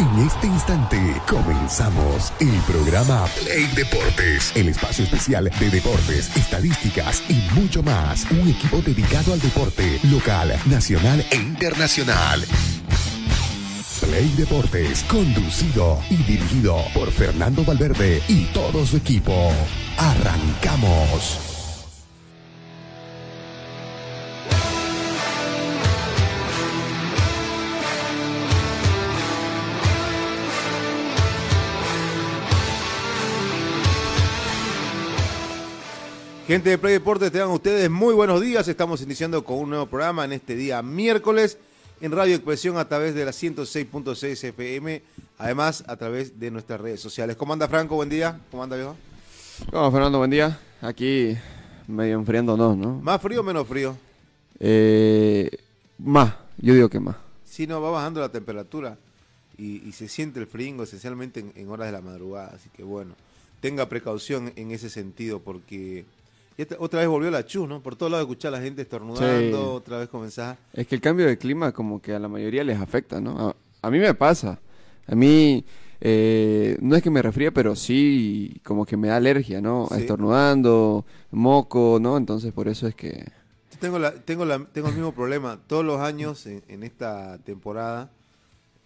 En este instante comenzamos el programa Play Deportes, el espacio especial de deportes, estadísticas y mucho más. Un equipo dedicado al deporte local, nacional e internacional. Play Deportes, conducido y dirigido por Fernando Valverde y todo su equipo. Arrancamos. Gente de Play Deportes, tengan ustedes muy buenos días. Estamos iniciando con un nuevo programa en este día miércoles en Radio Expresión a través de la 106.6 FM, además a través de nuestras redes sociales. ¿Cómo anda Franco? Buen día. ¿Cómo anda viejo? ¿Cómo Fernando? Buen día. Aquí medio enfriándonos, ¿no? ¿Más frío o menos frío? Eh, más, yo digo que más. Sí, no, va bajando la temperatura y, y se siente el frío esencialmente en, en horas de la madrugada, así que bueno, tenga precaución en ese sentido porque y esta- otra vez volvió la chus, ¿no? Por todos lados escuchar a la gente estornudando, Sí. otra vez comenzar. Es que el cambio de clima como que a la mayoría les afecta, ¿no? A, a mí me pasa. A mí eh, no es que me resfríe, pero sí como que me da alergia, ¿no? Sí. Estornudando, moco, ¿no? Entonces por eso es que... Tengo, la, tengo, la, tengo el mismo problema. Todos los años en, en esta temporada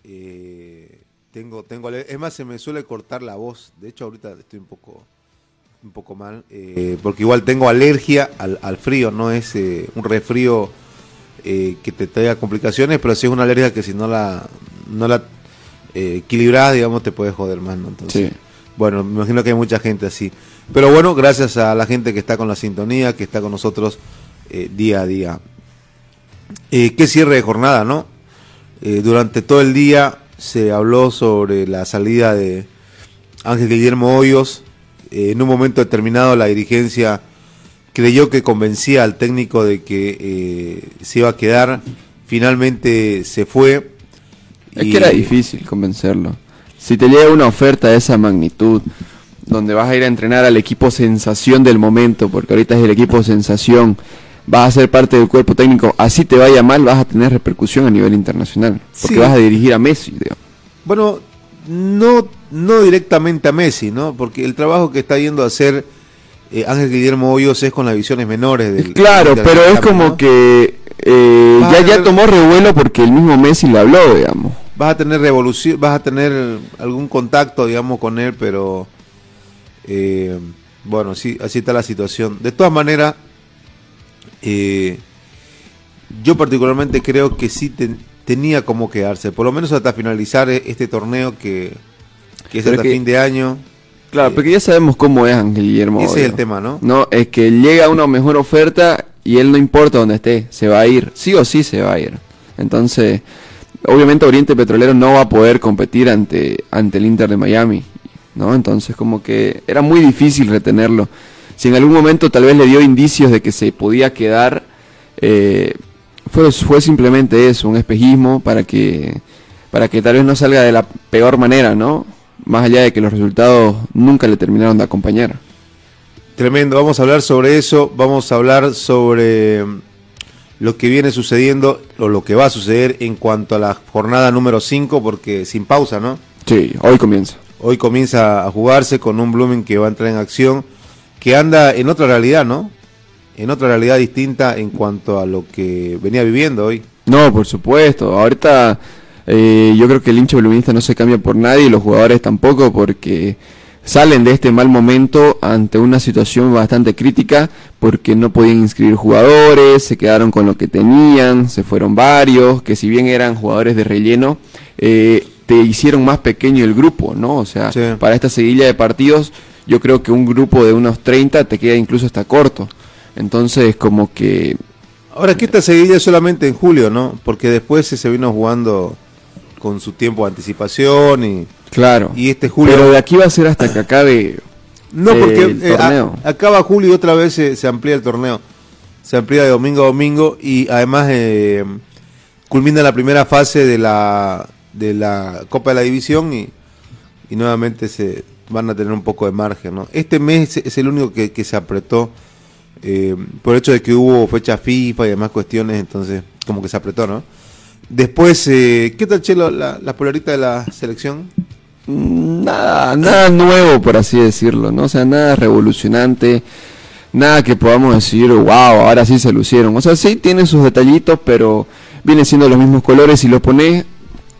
eh, tengo, tengo, es más, se me suele cortar la voz. De hecho, ahorita estoy un poco, un poco mal, eh, porque igual tengo alergia al, al frío. No es eh, un resfrío eh, que te traiga complicaciones, pero sí es una alergia que si no la, no la eh, equilibras, digamos, te puede joder más. ¿no? Entonces, Sí. bueno, me imagino que hay mucha gente así. Pero bueno, gracias a la gente que está con la sintonía, que está con nosotros día a día. Qué cierre de jornada, ¿no? Durante todo el día se habló sobre la salida de Ángel Guillermo Hoyos. Eh, en un momento determinado la dirigencia creyó que convencía al técnico de que eh, se iba a quedar. Finalmente se fue. Es y- que era difícil convencerlo. Si te llega una oferta de esa magnitud, donde vas a ir a entrenar al equipo sensación del momento, porque ahorita es el equipo sensación, vas a ser parte del cuerpo técnico, así te vaya mal, vas a tener repercusión a nivel internacional, porque Sí. vas a dirigir a Messi. digamos. Bueno, no, no directamente a Messi, ¿no? Porque el trabajo que está yendo a hacer eh, Ángel Guillermo Hoyos es con las visiones menores del. Claro, del pero es como ¿no? que eh, ya, ya tomó revuelo porque el mismo Messi le habló, digamos. Vas a tener revolución, vas a tener algún contacto, digamos, con él, pero. eh, bueno, sí, así está la situación. De todas maneras, eh, yo particularmente creo que sí ten- tenía como quedarse, por lo menos hasta finalizar e- este torneo que, que es Pero hasta que- fin de año. Claro, Eh, porque ya sabemos cómo es Ángel Guillermo. Ese es el tema, ¿no? No, es que llega una mejor oferta y él no importa dónde esté, se va a ir, sí o sí se va a ir. Entonces, obviamente Oriente Petrolero no va a poder competir ante, ante el Inter de Miami, ¿no? Entonces, como que era muy difícil retenerlo. Si en algún momento tal vez le dio indicios de que se podía quedar, eh, fue, fue simplemente eso, un espejismo para que, para que tal vez no salga de la peor manera, ¿no? Más allá de que los resultados nunca le terminaron de acompañar. Tremendo, vamos a hablar sobre eso, vamos a hablar sobre mm, lo que viene sucediendo o lo que va a suceder en cuanto a la jornada número 5, porque sin pausa, ¿no? Sí, hoy comienza. Hoy comienza a jugarse con un Blooming que va a entrar en acción, que anda en otra realidad, ¿no? En otra realidad distinta en cuanto a lo que venía viviendo hoy. No, por supuesto. Ahorita eh, yo creo que el hincha bluminista no se cambia por nadie y los jugadores tampoco porque salen de este mal momento ante una situación bastante crítica porque no podían inscribir jugadores, se quedaron con lo que tenían, se fueron varios, que si bien eran jugadores de relleno, eh, te hicieron más pequeño el grupo, ¿no? O sea, Sí. para esta seguilla de partidos, yo creo que un grupo de unos 30 te queda incluso hasta corto. Entonces, como que Ahora que esta seguidilla es solamente en julio, ¿no? Porque después se vino jugando con su tiempo de anticipación y, Claro. y este julio... Pero de aquí va a ser hasta que acabe. No, eh, porque el eh, a- torneo. acaba julio y otra vez se, se amplía el torneo. Se amplía de domingo a domingo y además eh, culmina la primera fase de la, de la Copa de la División y, y nuevamente se van a tener un poco de margen. ¿no? Este mes es el único que, que se apretó eh, por el hecho de que hubo fecha FIFA y demás cuestiones, entonces como que se apretó, ¿no? Después, eh, ¿qué tal, Chelo, la, la polarita de la selección? Mm, Nada, nada nuevo, por así decirlo, ¿no? O sea, nada revolucionante, nada que podamos decir, wow, ahora sí se lucieron. O sea, sí tienen sus detallitos, pero vienen siendo los mismos colores. Si lo pones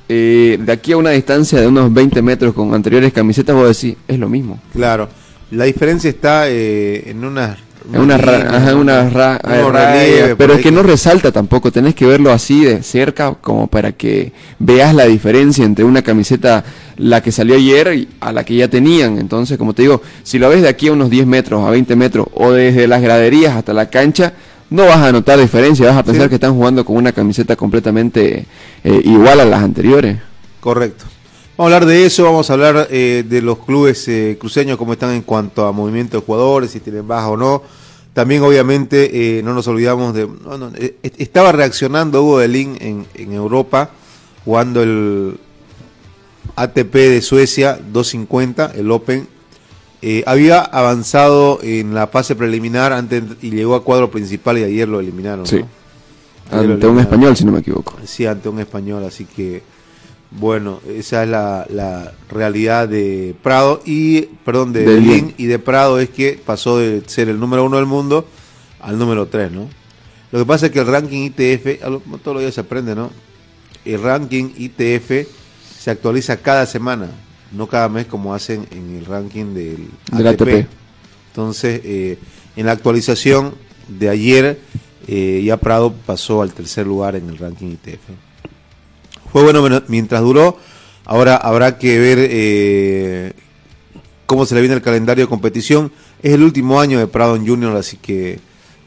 eh, de aquí a una distancia de unos 20 metros con anteriores camisetas, vos decís, es lo mismo. Claro. La diferencia está eh, en unas... Es una, ajá, una ra- relieves por pero que no resalta tampoco, tenés que verlo así de cerca como para que veas la diferencia entre una camiseta, la que salió ayer, y a la que ya tenían. Entonces, como te digo, si lo ves de aquí a unos 10 metros, a 20 metros, o desde las graderías hasta la cancha, no vas a notar diferencia, vas a pensar Sí. que están jugando con una camiseta completamente eh, igual a las anteriores. Correcto. Vamos a hablar de eso, vamos a hablar eh, de los clubes eh, cruceños, cómo están en cuanto a movimiento de jugadores, si tienen baja o no. También, obviamente, eh, no nos olvidamos de... no, no, eh, estaba reaccionando Hugo Delín en, en Europa, jugando el ATP de Suecia 250, el Open. Eh, había avanzado en la fase preliminar antes y llegó a cuadro principal y ayer lo eliminaron. Sí. ¿no? Ayer lo Ante un español, si no me equivoco. Sí, ante un español, así que bueno, esa es la, la realidad de Prado y, perdón, de, De Lin y de Prado es que pasó de ser el número uno del mundo al número tres, ¿no? Lo que pasa es que el ranking ITF, todos los días se aprende, ¿no? El ranking ITF se actualiza cada semana, no cada mes como hacen en el ranking del, Del ATP. Entonces, eh, en la actualización de ayer, eh, ya Prado pasó al tercer lugar en el ranking ITF. Fue bueno mientras duró. Ahora habrá que ver eh, cómo se le viene el calendario de competición. Es el último año de Prado Junior, así que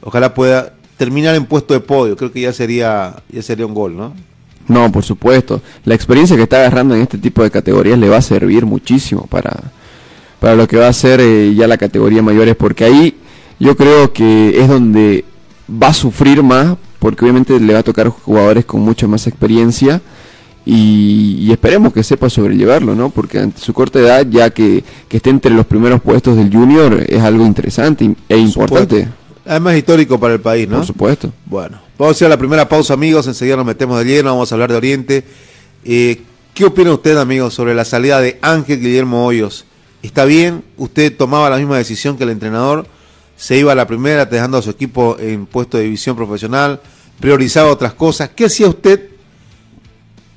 ojalá pueda terminar en puesto de podio. Creo que ya sería ya sería un gol, ¿no? No, por supuesto. La experiencia que está agarrando en este tipo de categorías le va a servir muchísimo para, para lo que va a ser eh, ya la categoría mayores, porque ahí yo creo que es donde va a sufrir más, porque obviamente le va a tocar jugadores con mucha más experiencia y, y esperemos que sepa sobrellevarlo, ¿no? Porque ante su corta edad, ya que, que esté entre los primeros puestos del junior, es algo interesante e importante, Supuesto. Además histórico para el país, ¿no? por supuesto. Bueno, vamos a ir a la primera pausa, amigos. Enseguida nos metemos de lleno, vamos a hablar de Oriente. Eh, ¿Qué opina usted, amigos, sobre la salida de Ángel Guillermo Hoyos? ¿Está bien? ¿Usted tomaba la misma decisión que el entrenador? ¿Se iba a la primera, dejando a su equipo en puesto de división profesional? ¿Priorizaba otras cosas? ¿Qué hacía usted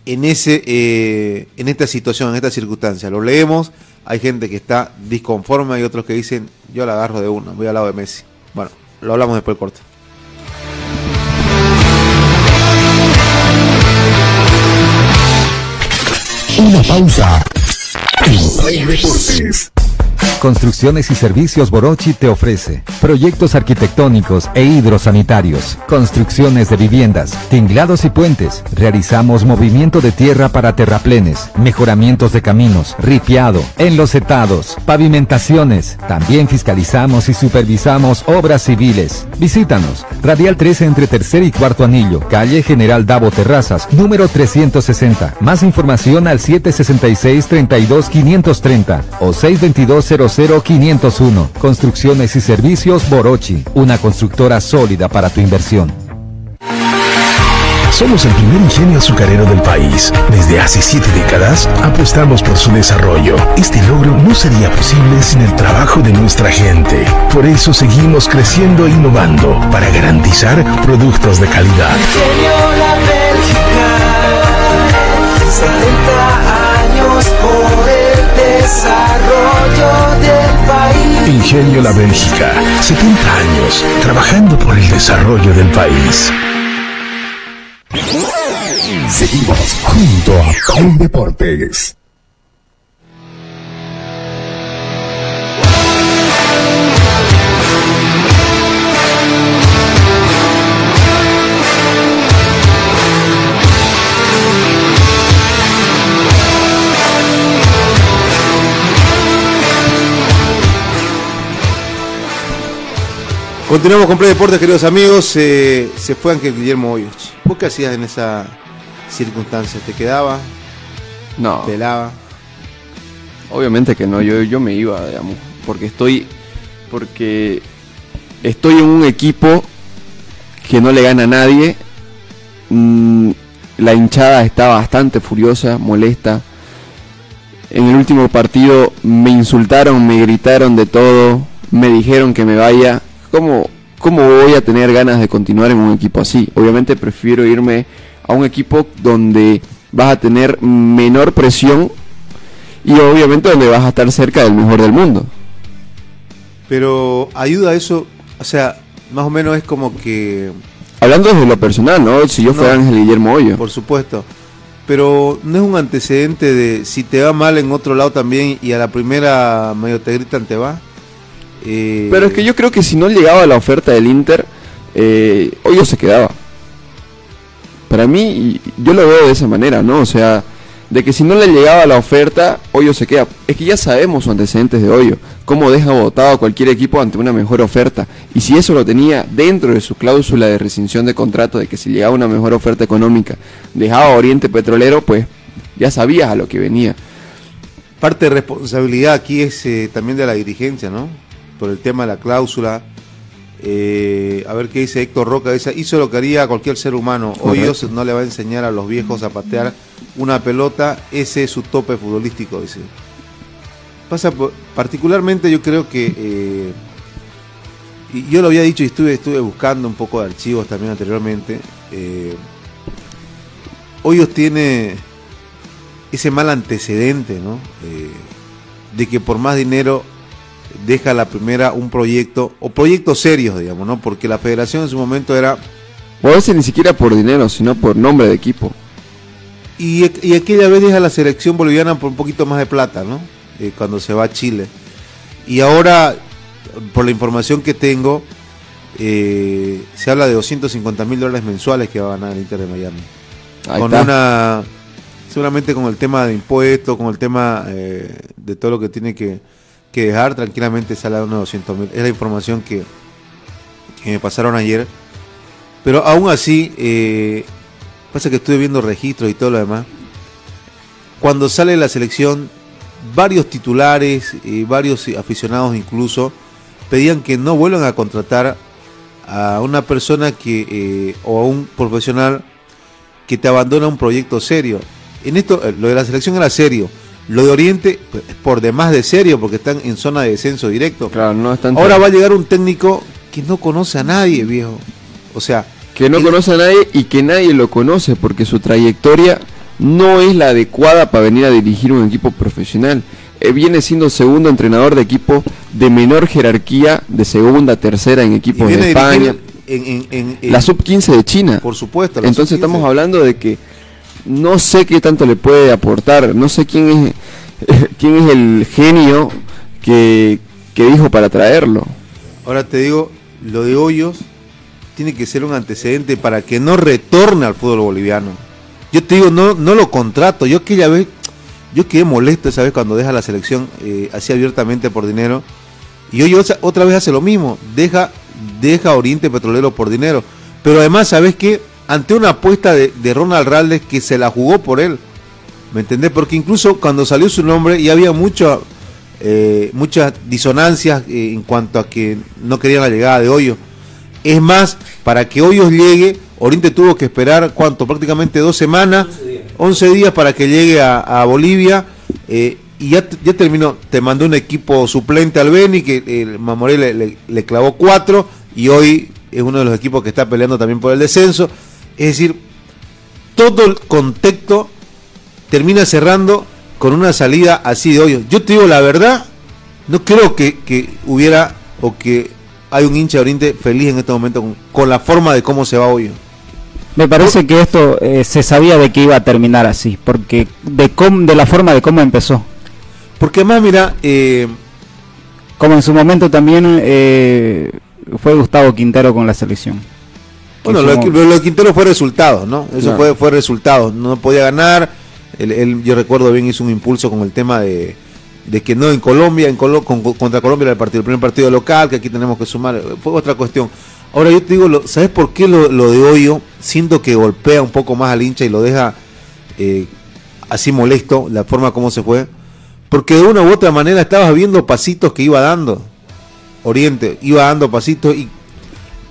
en, ese, eh, en esta situación, en esta circunstancia? Lo leemos. Hay gente que está disconforme, hay otros que dicen, yo la agarro de una, voy al lado de Messi. Bueno, lo hablamos después del corte. Una pausa. En Play Deportes. Construcciones y Servicios Borochi te ofrece proyectos arquitectónicos e hidrosanitarios, construcciones de viviendas, tinglados y puentes. Realizamos movimiento de tierra para terraplenes, mejoramientos de caminos, ripiado, enlosetados, pavimentaciones. También fiscalizamos y supervisamos obras civiles. Visítanos. Radial 13 entre tercer y cuarto anillo, calle General Davo Terrazas, número 360. Más información al 766-32-530 o 622-00-501. Construcciones y Servicios Borochi, una constructora sólida para tu inversión. Somos el primer ingenio azucarero del país. Desde hace siete décadas apostamos por su desarrollo. Este logro no sería posible sin el trabajo de nuestra gente. Por eso seguimos creciendo e innovando para garantizar productos de calidad. Ingenio La Bélgica, 70 años desarrollo del país. Ingenio La Bélgica, 70 años trabajando por el desarrollo del país. Seguimos junto a Play Deportes. Continuamos con Play Deportes, queridos amigos. Eh, se fue Ángel Guillermo Hoyos. ¿Vos qué hacías en esa circunstancia? ¿Te quedaba? No. ¿Pelaba? Obviamente que no, yo, yo me iba, digamos, porque estoy, porque estoy en un equipo que no le gana a nadie, mm, la hinchada está bastante furiosa, molesta. En el último partido me insultaron, me gritaron de todo, me dijeron que me vaya. ¿Cómo, ¿Cómo voy a tener ganas de continuar en un equipo así? Obviamente prefiero irme a un equipo donde vas a tener menor presión y obviamente donde vas a estar cerca del mejor del mundo. Pero ayuda a eso, o sea, más o menos es como que, Hablando desde lo personal, ¿no? Si yo fuera. Ángel Guillermo Hoyo. por supuesto, pero no es un antecedente de si te va mal en otro lado también y a la primera medio te gritan te va. Eh, Pero es que yo creo que si no llegaba la oferta del Inter, eh, Hoyo se quedaba. Para mí, yo lo veo de esa manera, ¿no? O sea, de que si no le llegaba la oferta, Hoyo se queda. Es que ya sabemos sus antecedentes de Hoyo, cómo deja votado a cualquier equipo ante una mejor oferta. Y si eso lo tenía dentro de su cláusula de rescisión de contrato, de que si llegaba una mejor oferta económica, dejaba a Oriente Petrolero, pues ya sabías a lo que venía. Parte de responsabilidad aquí es eh, también de la dirigencia, ¿no? Por el tema de la cláusula. Eh, a ver qué dice Héctor Roca. Dice, hizo lo que haría cualquier ser humano. Hoy. Dios no le va a enseñar a los viejos a patear una pelota. Ese es su tope futbolístico, dice. Pasa por- particularmente yo creo que... eh, y yo lo había dicho y estuve, estuve buscando un poco de archivos también anteriormente. Eh, Hoyos tiene ese mal antecedente, ¿no? Eh, de que por más dinero deja la primera un proyecto, o proyectos serios, digamos, ¿no? Porque la federación en su momento era, O a veces ni siquiera por dinero, sino por nombre de equipo. y, y aquella vez deja la selección boliviana por un poquito más de plata, ¿no? Eh, cuando se va a Chile. Y ahora, por la información que tengo, eh, se habla de 250 mil dólares mensuales que va a ganar el Inter de Miami. Ahí con está. una seguramente con el tema de impuestos, con el tema eh, de todo lo que tiene que, que dejar, tranquilamente sale a unos 200 mil. Es la información que, me pasaron ayer. Pero aún así, eh, pasa que estuve viendo registros y todo lo demás. Cuando sale la selección, varios titulares, y varios aficionados incluso, pedían que no vuelvan a contratar a una persona que eh, o a un profesional que te abandona un proyecto serio. En esto, eh, lo de la selección era serio. Lo de Oriente, pues, es por demás de serio, porque están en zona de descenso directo. Claro, no están Ahora va a llegar un técnico que no conoce a nadie, viejo. O sea, que no conoce a nadie y que nadie lo conoce porque su trayectoria no es la adecuada para venir a dirigir un equipo profesional. Eh, viene siendo segundo entrenador de equipo de menor jerarquía, de segunda, tercera en equipos de España. en, en- en- en- La sub 15 de China. por supuesto. la Entonces sub-15. estamos hablando de que no sé qué tanto le puede aportar, no sé quién es quién es el genio que, que dijo para traerlo. Ahora te digo, lo de Hoyos tiene que ser un antecedente para que no retorne al fútbol boliviano. Yo te digo, no, no lo contrato. Yo aquella vez, yo quedé molesto esa vez cuando deja la selección eh, así abiertamente por dinero. Y hoy otra- vez hace lo mismo, deja, deja Oriente Petrolero por dinero. Pero además, ¿sabes qué? Ante una apuesta de, de Ronald Raldes que se la jugó por él. ¿Me entendés? Porque incluso cuando salió su nombre ya había mucho, eh, muchas disonancias eh, en cuanto a que no querían la llegada de Hoyos. Es más, para que Hoyos llegue, Oriente tuvo que esperar, ¿cuánto? Prácticamente dos semanas, 11 días, para que llegue a, a Bolivia. eh, y ya, ya terminó, te mandó un equipo suplente al Beni, que el Mamoré le, le- le clavó cuatro, y hoy es uno de los equipos que está peleando también por el descenso. Es decir, todo el contexto termina cerrando con una salida así de hoyo. Yo te digo la verdad, no creo que, que hubiera o que hay un hincha de Oriente feliz en este momento con, con la forma de cómo se va hoyo. Me parece que esto eh, se sabía de que iba a terminar así, porque de, cómo- de la forma de cómo empezó. Porque además, mira, eh, Como en su momento también eh, fue Gustavo Quintero con la selección. Bueno, Que lo, de- somos- lo de Quintero fue resultado, ¿no? Eso Claro. fue, fue resultado. No podía ganar. Él, él, yo recuerdo bien, hizo un impulso con el tema de, de que no en Colombia, en Colo- con- contra Colombia era el, partido, el primer partido local, que aquí tenemos que sumar. Fue otra cuestión. Ahora yo te digo, lo- ¿sabes por qué lo, lo de Hoyo siento que golpea un poco más al hincha y lo deja eh, así molesto, la forma como se fue? Porque de una u otra manera estabas viendo pasitos que iba dando. Oriente iba dando pasitos y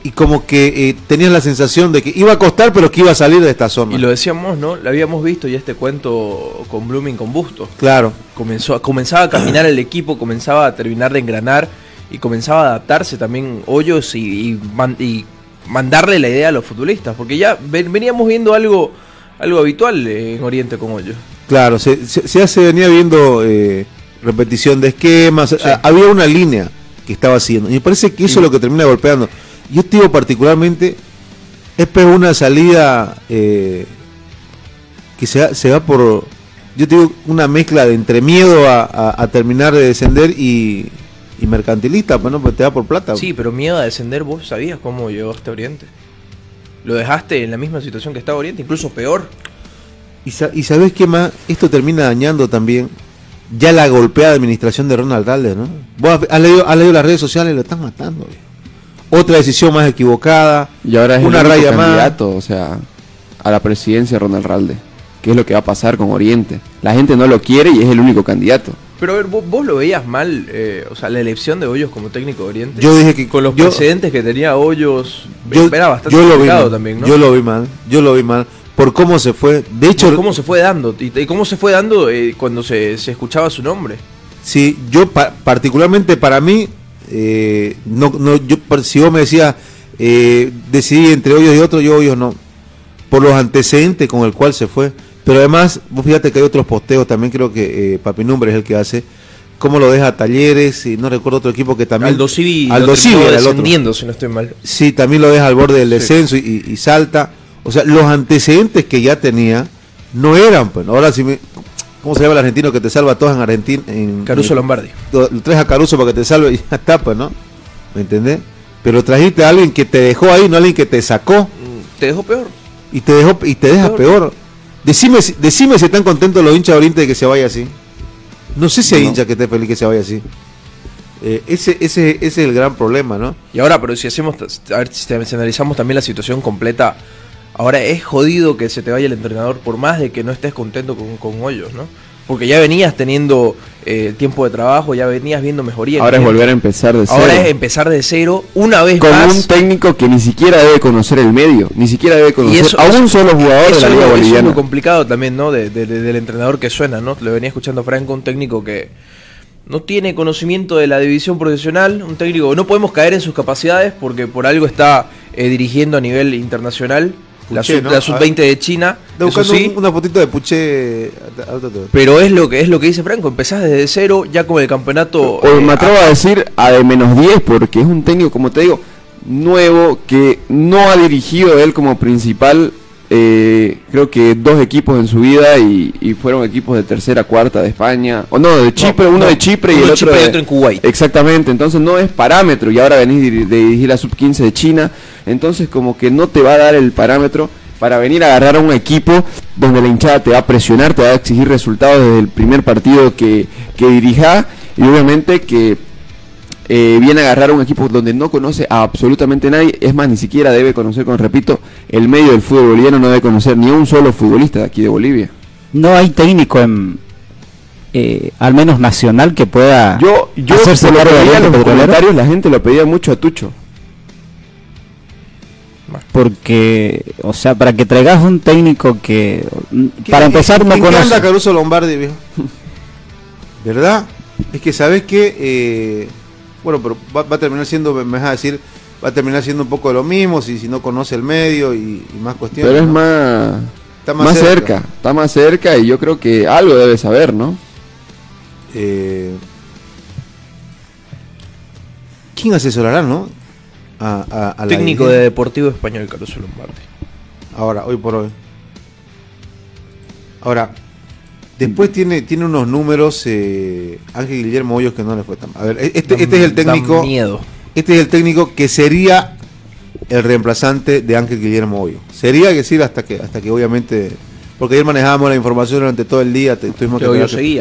y como que eh, tenías la sensación de que iba a costar, pero que iba a salir de esta zona. Y lo decíamos, ¿no? Lo habíamos visto y este cuento con Blooming con Busto. Claro. Comenzó, comenzaba a caminar el equipo, comenzaba a terminar de engranar y comenzaba a adaptarse también Hoyos y, y man- y mandarle la idea a los futbolistas. Porque ya ven- veníamos viendo algo, algo habitual en Oriente con Hoyos. Claro, se, se, se hace- venía viendo eh, repetición de esquemas, a- había una línea que estaba haciendo. Y me parece que eso es lo que termina golpeando. Yo te digo particularmente, es una salida eh, que se, va- se va por, yo te digo, una mezcla de entre miedo a, a- a terminar de descender y, y mercantilista, pues no, pues te da por plata. Sí, pero miedo a descender, vos sabías cómo llegaste a Oriente. Lo dejaste en la misma situación que estaba Oriente, incluso peor. Y, sa- y sabes qué más, esto termina dañando también ya la golpeada administración de Ronald Ralder, ¿no? Vos has- leído, has leído las redes sociales, lo están matando. viejo. Otra decisión más equivocada, Y ahora es una el único raya más. candidato, o sea, a la presidencia Ronald Ralde. ¿Qué es lo que va a pasar con Oriente? La gente no lo quiere y es el único candidato. Pero a ver, vos, vos lo veías mal, eh, o sea, la elección de Hoyos como técnico de Oriente. Yo dije que con los yo- precedentes que tenía Hoyos, Yo, era bastante yo lo vi complicado mal, también, ¿no? yo lo vi mal, yo lo vi mal, por cómo se fue. De hecho, Por cómo se fue dando y, y cómo se fue dando eh, cuando se, se escuchaba su nombre. Sí, yo pa- particularmente para mí, eh, no, no, yo, si vos me decías, eh, decidí entre hoyos y otros, yo hoyos no, por los antecedentes con el cual se fue. Pero además, vos fíjate que hay otros posteos, también creo que eh, Papinumbre es el que hace, cómo lo deja a Talleres, y no recuerdo otro equipo que también... Aldo Civi, Aldo lo Civi era el otro. descendiendo, si no estoy mal. Sí, también lo deja al borde del descenso y, y- y salta. O sea, los antecedentes que ya tenía no eran, pues. Ahora si me... ¿Cómo se llama el argentino que te salva a todos en Argentina? En, Caruso en- Lombardi. Lo, lo traes a Caruso para que te salve y ya está, pues, ¿no? ¿Me entendés? Pero trajiste a alguien que te dejó ahí, no a alguien que te sacó Mm, Te dejó peor. y te dejó y te deja Peor. peor. Decime, si- decime si están contentos los hinchas de Oriente de que se vaya así. No sé si hay No. hinchas que estén feliz que se vaya así. Eh, ese, ese, ese es el gran problema, ¿no? Y ahora, pero si hacemos, a ver, si analizamos también la situación completa, ahora es jodido que se te vaya el entrenador por más de que no estés contento con, con Hoyos, ¿no? Porque ya venías teniendo eh, tiempo de trabajo, ya venías viendo mejoría. en Ahora es volver a empezar de cero. Ahora es empezar de cero una vez con más. un técnico que ni siquiera debe conocer el medio, ni siquiera debe conocer eso- a un eso- solo jugador de la es Liga lo- eso es Boliviana. lo complicado también, ¿no? De- de- de- del entrenador que suena, ¿no? Lo venía escuchando Franco, un técnico que no tiene conocimiento de la división profesional, un técnico no podemos caer en sus capacidades porque por algo está eh, dirigiendo a nivel internacional la Puché, sub- ¿no? la A sub-20 de China, Está eso buscando sí, un- una fotito de Puché. pero es lo que es lo que dice Franco, empezás desde cero, ya con el campeonato O eh, me atrevo a- a decir a de menos 10 porque es un técnico, como te digo, nuevo que no ha dirigido él como principal, eh, creo que dos equipos en su vida y, y fueron equipos de tercera, cuarta de España, o no, de Chipre, uno no, de Chipre y el otro, Chipre y de- otro en Kuwait. Exactamente, entonces no es parámetro y ahora venís de, de dirigir la sub-15 de China, entonces como que no te va a dar el parámetro para venir a agarrar a un equipo donde la hinchada te va a presionar, te va a exigir resultados desde el primer partido que, que dirija y obviamente que eh, viene a agarrar a un equipo donde no conoce a absolutamente nadie, es más, ni siquiera debe conocer, con repito, el medio del fútbol boliviano no debe conocer ni a un solo futbolista de aquí de Bolivia. No hay técnico en, eh, al menos nacional que pueda Yo, yo hacerse lo los Petrolero, comentarios, la gente lo pedía mucho a Tucho. porque, o sea, para que traigas un técnico que, para empezar, no ¿En qué anda conoce. Caruso Lombardi, viejo? ¿Verdad? Es que sabes que, eh, bueno, pero va, va a terminar siendo, me vas a decir, va a terminar siendo un poco de lo mismo si, si no conoce el medio y, y más cuestiones. Pero es ¿no? más, Está más, cerca. está más cerca y yo creo que algo debe saber, ¿no? Eh, ¿Quién asesorará, no? A, a- a la técnico de? Deportivo Español Caruso Lombardi. Ahora, hoy por hoy. Ahora, después tiene, tiene unos números eh, Ángel Guillermo Hoyos que no le fue tan mal. A ver, este, este es el técnico. miedo. Este es el técnico que sería el reemplazante de Ángel Guillermo Hoyo. Sería decir hasta que, hasta que obviamente, porque ayer manejábamos la información durante todo el día, te- tuvimos Que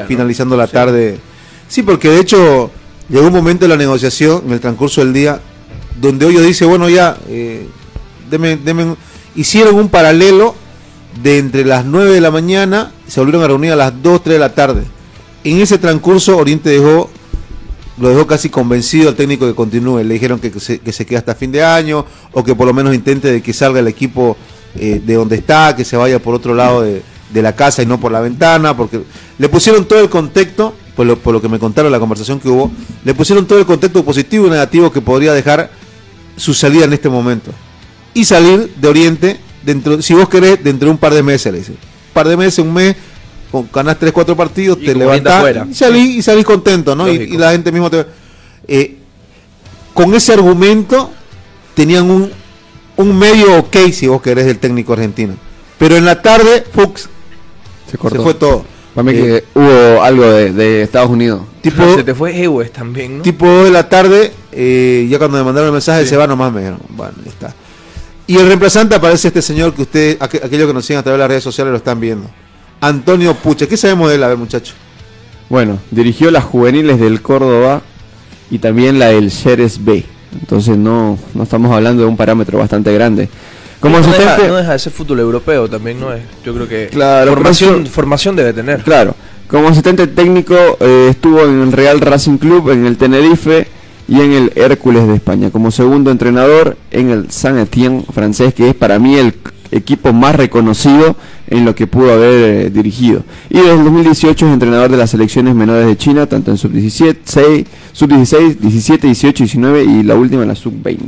finalizando la tarde. Sí, porque de hecho llegó un momento en la negociación, en el transcurso del día, donde Hoyo dice, bueno ya, eh, deme- deme hicieron un paralelo de entre las 9 de la mañana, se volvieron a reunir a las 2, 3 de la tarde. En ese transcurso Oriente dejó lo dejó casi convencido al técnico que continúe. Le dijeron que, que se, que se quede hasta fin de año o que por lo menos intente de que salga el equipo eh, de donde está, que se vaya por otro lado de, de la casa y no por la ventana, porque le pusieron todo el contexto, por lo, por lo que me contaron la conversación que hubo, le pusieron todo el contexto positivo y negativo que podría dejar su salida en este momento. Y salir de Oriente, dentro, si vos querés, dentro de un par de meses, le dice. Un par de meses, un mes, con ganás 3, 4 partidos, Y te levantás y salís, y salís contento, ¿no? Y, y la gente mismo te... eh, con ese argumento tenían un, un medio ok, si vos querés, del técnico argentino. Pero en la tarde, Fuchs, Se cortó. se fue todo. Para mí Eh, que hubo algo de, de Estados Unidos. tipo, Se te fue Ewes también, ¿no? tipo 2 de la tarde, eh, ya cuando me mandaron el mensaje, Sí. se va nomás, me dijeron, bueno, ya está. Y el reemplazante aparece este señor que usted, aqu- aquellos que nos siguen a través de las redes sociales lo están viendo. Antonio Puche, ¿qué sabemos de él? A ver, muchacho. Bueno, dirigió las juveniles del Córdoba y también la del Xeres B. Entonces no, no estamos hablando de un parámetro bastante grande. Como no, deja, asistente, no deja de ser fútbol europeo también, ¿no es? Yo creo que Claro, formación, eso- formación debe tener. claro, como asistente técnico eh, estuvo en el Real Racing Club, en el Tenerife y en el Hércules de España. Como segundo entrenador en el Saint Etienne francés, que es para mí el equipo más reconocido en lo que pudo haber eh, dirigido. Y desde el 2018 es entrenador de las selecciones menores de China, tanto en sub-17, 6, sub-16, 17, 18, 19 y la última en la sub-20.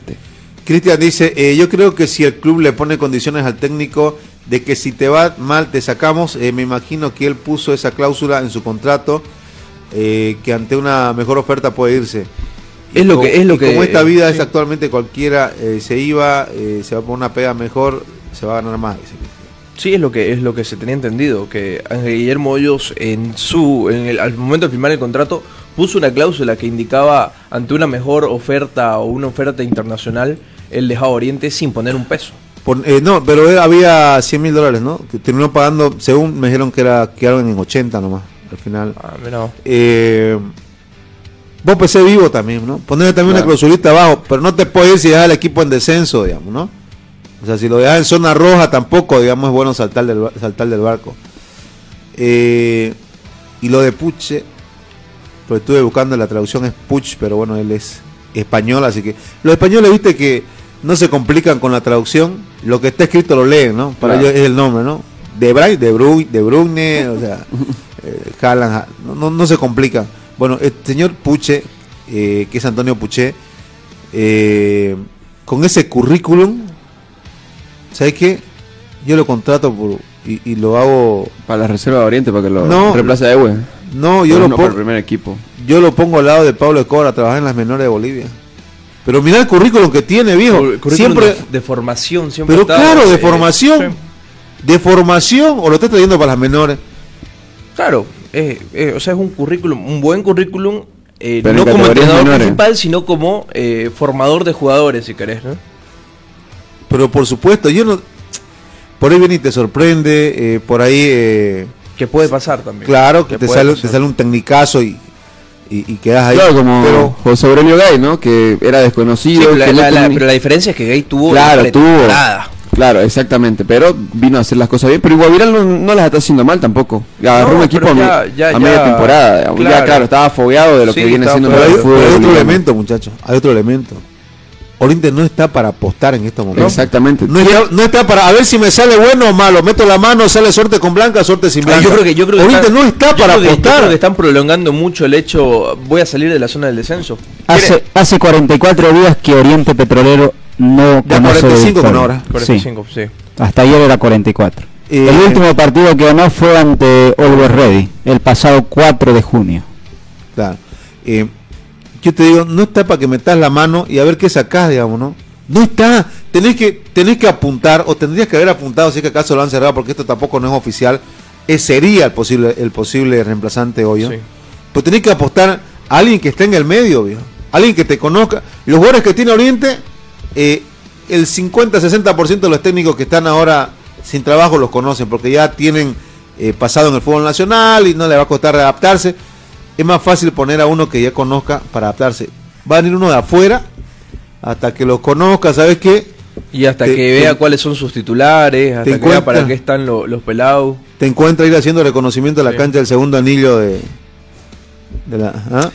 Cristian dice, eh, yo creo que si el club le pone condiciones al técnico de que si te va mal te sacamos, eh, me imagino que él puso esa cláusula en su contrato que ante una mejor oferta puede irse. Es lo co- que- es lo que- como esta vida sí. es actualmente cualquiera eh, se iba, eh, se va por una pega mejor, se va a ganar más. Sí, es lo que es lo que se tenía entendido, que Ángel Guillermo Hoyos en su en el, al momento de firmar el contrato puso una cláusula que indicaba ante una mejor oferta o una oferta internacional él dejaba Oriente sin poner un peso. Por- eh, no, pero él había 100 mil dólares, ¿no? Que terminó pagando, según me dijeron que era quedaron en 80 nomás, al final. Ah, mira. Eh, vos PC vivo también, ¿no? Ponerle también una clausulita abajo, pero no te puedes ir si dejas al equipo en descenso, digamos, ¿no? O sea, si lo dejas en zona roja tampoco, digamos, es bueno saltar del, saltar del barco. Eh, y lo de Puche, pues estuve buscando la traducción es Puch, pero bueno, él es español, así que los españoles, viste que no se complican con la traducción, lo que está escrito lo leen, ¿no? Para Claro. ellos es el nombre, ¿no? De Bray, de Bruyne, de Bruyne, o sea, eh, Haaland, no, no, no se complica. Bueno, el señor Puche, eh, que es Antonio Puche, eh, con ese currículum, ¿sabes qué? Yo lo contrato por, y, y lo hago. Para la Reserva de Oriente, para que lo No. reemplace a Ewe. No, yo Pero lo no para el pongo. primer equipo. Yo lo pongo al lado de Pablo Escobar a trabajar en las menores de Bolivia. Pero mira el currículum que tiene, viejo. Siempre, de, de formación, siempre pero claro, de eh, formación. sí. De formación, o lo está trayendo para las menores. Claro, eh, eh, o sea, es un currículum, un buen currículum, eh, Pero no como entrenador menores. principal, sino como eh, formador de jugadores, si querés, ¿no? Pero por supuesto, yo no. Por ahí viene y te sorprende. eh, por ahí. eh, Que puede pasar también. claro, que te sale, pasar. te sale un tecnicazo y, y, y quedas ahí. Claro, como pero José Aurelio Gay, ¿no? Que era Sí, desconocido. pero, la, que no la- la- tenía- pero la diferencia es que Gay tuvo Claro, la tuvo. pretemporada. Claro, exactamente. Pero vino a hacer las cosas bien. Pero igual Viral no, no las está haciendo mal tampoco. Agarró No, un equipo ya- ya- a media ya- temporada. Ya, claro. estaba fogueado de lo Sí, que viene siendo pero hay, el pero fútbol. hay otro elemento, muchachos. Hay otro elemento. Oriente no está para apostar en estos momentos. Exactamente. No está, no está para a ver si me sale bueno o malo. Meto la mano, sale suerte con blanca, suerte sin Ah, blanca. yo creo que yo creo que Oriente están- no está yo para creo que- yo apostar. creo que están prolongando mucho el hecho. Voy a salir de la zona del descenso. Hace, hace 44 días que Oriente Petrolero no Ya conoce 45 con ahora. 45, sí. Hasta ayer era 44. Eh, el último partido que ganó fue ante Always Ready, el pasado 4 de junio. Claro. Eh, yo te digo, no está para que metas la mano y a ver qué sacás, digamos, ¿no? No está. Tenés que, tenés que apuntar, o tendrías que haber apuntado, si es que acaso lo han cerrado, porque esto tampoco no es oficial. Eh, sería el posible, el posible reemplazante hoy, ¿no? Sí. Pero tenés que apostar a alguien que esté en el medio, viejo. Alguien que te conozca. Los jugadores que tiene Oriente, eh, el 50-60% de los técnicos que están ahora sin trabajo los conocen, porque ya tienen eh, pasado en el fútbol nacional y no le va a costar adaptarse. Es más fácil poner a uno que ya conozca para adaptarse. Va a venir uno de afuera, hasta que lo conozca, ¿sabes qué? Y hasta Te- que te- vea cuáles son sus titulares, hasta que encuentra- vea para qué están lo- los pelados. Te encuentra ir haciendo reconocimiento a la Sí. cancha del segundo anillo de, De la, ¿ah?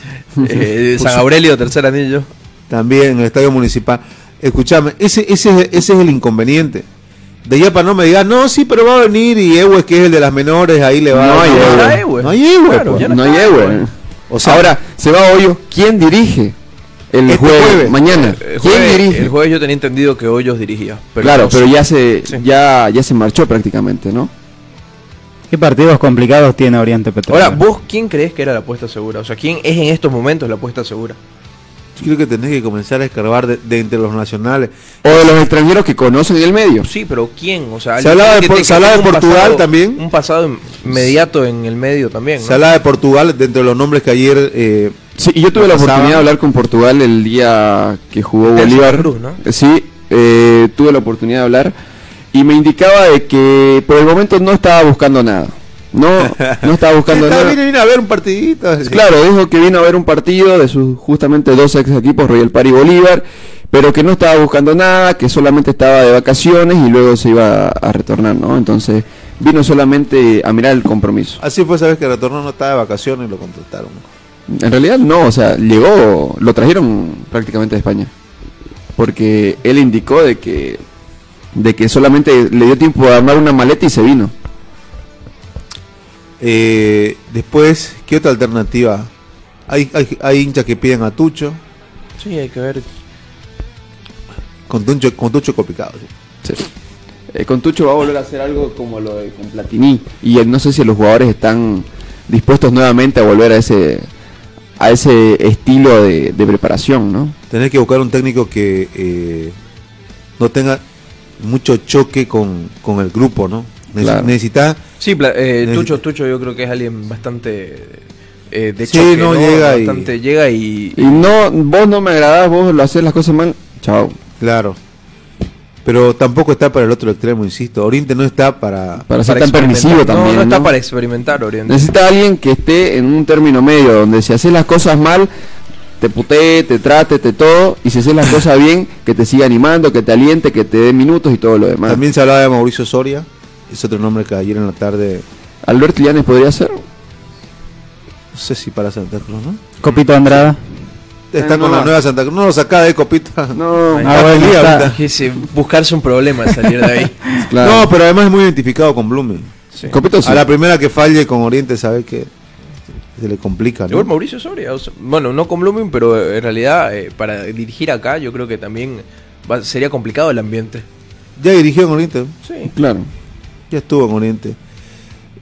Eh, San su- Aurelio, tercer anillo. También en el estadio municipal. Escuchame, ese, ese, es- ese es el inconveniente. De allá para no me digas, no, sí, pero va a venir y Ewe, que es el de las menores, ahí le va No a hay no, Ah, Ewe. No hay Ewe, Claro, pues. ya No, no hay está, Ewe. bueno. O sea, Ahora, se va Hoyo. ¿Quién dirige el Este jueves, jueves. mañana? El ¿Quién jueves, dirige? el jueves yo tenía entendido que Hoyos dirigía. claro, no pero ya se, Sí. ya, ya se marchó prácticamente, ¿no? ¿Qué partidos complicados tiene Oriente Petrolero? Ahora, ¿vos quién crees que era la apuesta segura? O sea, ¿quién es en estos momentos la apuesta segura? Yo creo que tenés que comenzar a escarbar de, de entre los nacionales. O de los extranjeros que conocen el medio. Sí, pero ¿quién? O sea, Se hablaba de Por- se hablaba de Portugal pasado- también. Un pasado inmediato en el medio también. ¿no? Se habla de Portugal, dentro de los nombres que ayer... eh, Sí, y yo tuve la Pasaba. oportunidad de hablar con Portugal el día que jugó Bolívar. Cruz, ¿no? Eh, Sí, eh, tuve la oportunidad de hablar y me indicaba de que por el momento no estaba buscando nada. No, no estaba buscando nada. Vine a ver un partidito. Claro, dijo que vino a ver un partido de sus justamente dos ex equipos, Royal Party y Bolívar, pero que no estaba buscando nada, que solamente estaba de vacaciones y luego se iba a, retornar, ¿no? Entonces vino solamente a mirar el compromiso. Así fue, sabes que retornó no estaba de vacaciones y lo contrataron. En realidad no, o sea, llegó, lo trajeron prácticamente de España, porque él indicó de que de que solamente le dio tiempo a armar una maleta y se vino. Eh, después, ¿qué otra alternativa? Hay, hay, hay hinchas que piden a Tucho, Sí, hay que ver. con Tucho, con Tucho complicado. sí. Sí. Eh, con Tucho va a volver a hacer algo como lo de con Platini y no sé si los jugadores están dispuestos nuevamente a volver a ese a ese estilo de, de preparación, ¿no? Tenés que buscar un técnico que eh, no tenga mucho choque con, con el grupo, ¿no? Claro. Necesita Sí, pla- eh, Necesita- Tucho, Tucho yo creo que es alguien bastante eh, de Sí, choque, no, llega y- Bastante llega y... Y no, vos no me agradás, vos lo haces las cosas mal, chao. Claro. Pero tampoco está para el otro extremo, insisto. Oriente no está para... Para ser para tan permisivo No, también. No, está ¿no? para experimentar, Oriente. Necesita alguien que esté en un término medio, donde si haces las cosas mal, te putee, te trate, te todo, y si haces las cosas bien, que te siga animando, que te aliente, que te dé minutos y todo lo demás. También se hablaba de Mauricio Soria. Es otro nombre que ayer en la tarde... Alberto Llanes podría ser. No sé si para Santa Cruz, ¿no? Copito Andrada. Está con la nueva Santa Cruz. No lo saca de copita. No, Ah, bueno, está. Ese, buscarse un problema salir de ahí. claro. No, pero además es muy identificado con Blumen. Sí. Copito sí. A la primera que falle con Oriente, sabe que se le complica. ¿no? Igual Mauricio Soria, o sea, bueno, no con Blooming, pero eh, en realidad eh, para dirigir acá yo creo que también va- sería complicado el ambiente. Ya dirigió en Oriente, Sí. Claro. Ya estuvo en Oriente.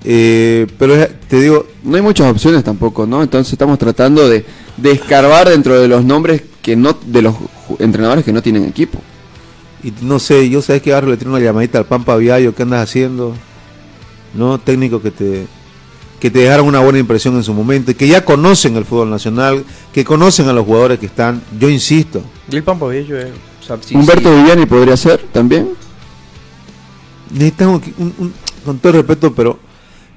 Eh, pero es- te digo, No hay muchas opciones tampoco, ¿no? Entonces estamos tratando de, de escarbar dentro de los nombres que no, de los entrenadores que no tienen equipo. y no sé, yo sabes que ahora le tiene una llamadita al Pampa Viallo, ¿qué andas haciendo? ¿No? Técnico que te que te dejaron una buena impresión en su momento y que ya conocen el fútbol nacional, que conocen a los jugadores que están, yo insisto, Y el Pampa Viejo es. o sea, sí, Humberto sí. Viviani podría ser también. Necesitamos un- un- con todo el respeto, pero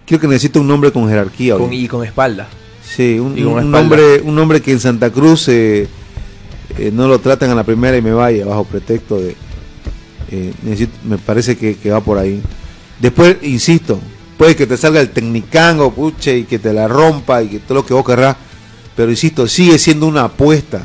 creo que necesito un nombre con jerarquía. Con- y con espalda. Sí, un, un hombre, un hombre que en Santa Cruz eh, eh, no lo tratan a la primera y me vaya bajo pretexto de eh, necesito- me parece que, que va por ahí. Después, insisto, puede que te salga el tecnicango, puche, y que te la rompa y que todo lo que vos querrás, pero insisto, sigue siendo una apuesta,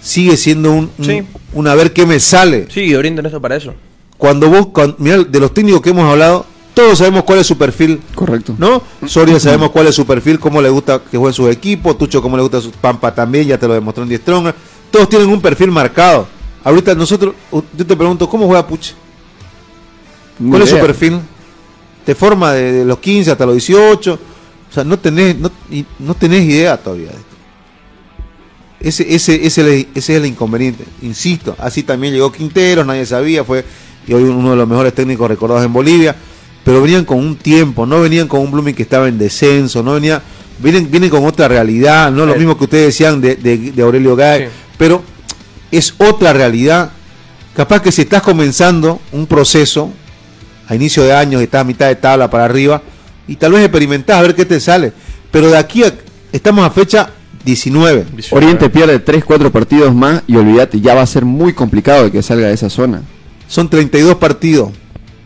sigue siendo un, un, Sí. un a ver qué me sale. Sí, Oriente no está para eso. Cuando vos, cuando, mirá, de los técnicos que hemos hablado, todos sabemos cuál es su perfil. Correcto. ¿No? Soria sabemos cuál es su perfil, cómo le gusta que jueguen sus equipos, Tucho cómo le gusta su Pampa también, ya te lo demostró en Die Stronger. Todos tienen un perfil marcado. Ahorita nosotros, yo te pregunto, ¿cómo juega Puche? ¿Cuál es su perfil? ¿Te forma de, de los 15 hasta los 18? O sea, no tenés, no, tenés idea todavía de esto. Ese, ese, ese, es el- ese es el inconveniente. Insisto, así también llegó Quintero, nadie sabía, fue y hoy uno de los mejores técnicos recordados en Bolivia, pero venían con un tiempo, no venían con un Blooming que estaba en descenso, no venía, vienen, vienen con otra realidad, no lo mismo que ustedes decían de, de- de Aurelio Sí. pero es otra realidad. Capaz que si estás comenzando un proceso a inicio de años, estás a mitad de tabla para arriba, y tal vez experimentás a ver qué te sale. Pero de aquí a, estamos a fecha 19. Oriente pierde 3, 4 partidos más y olvídate, ya va a ser muy complicado de que salga de esa zona. Son 32 partidos.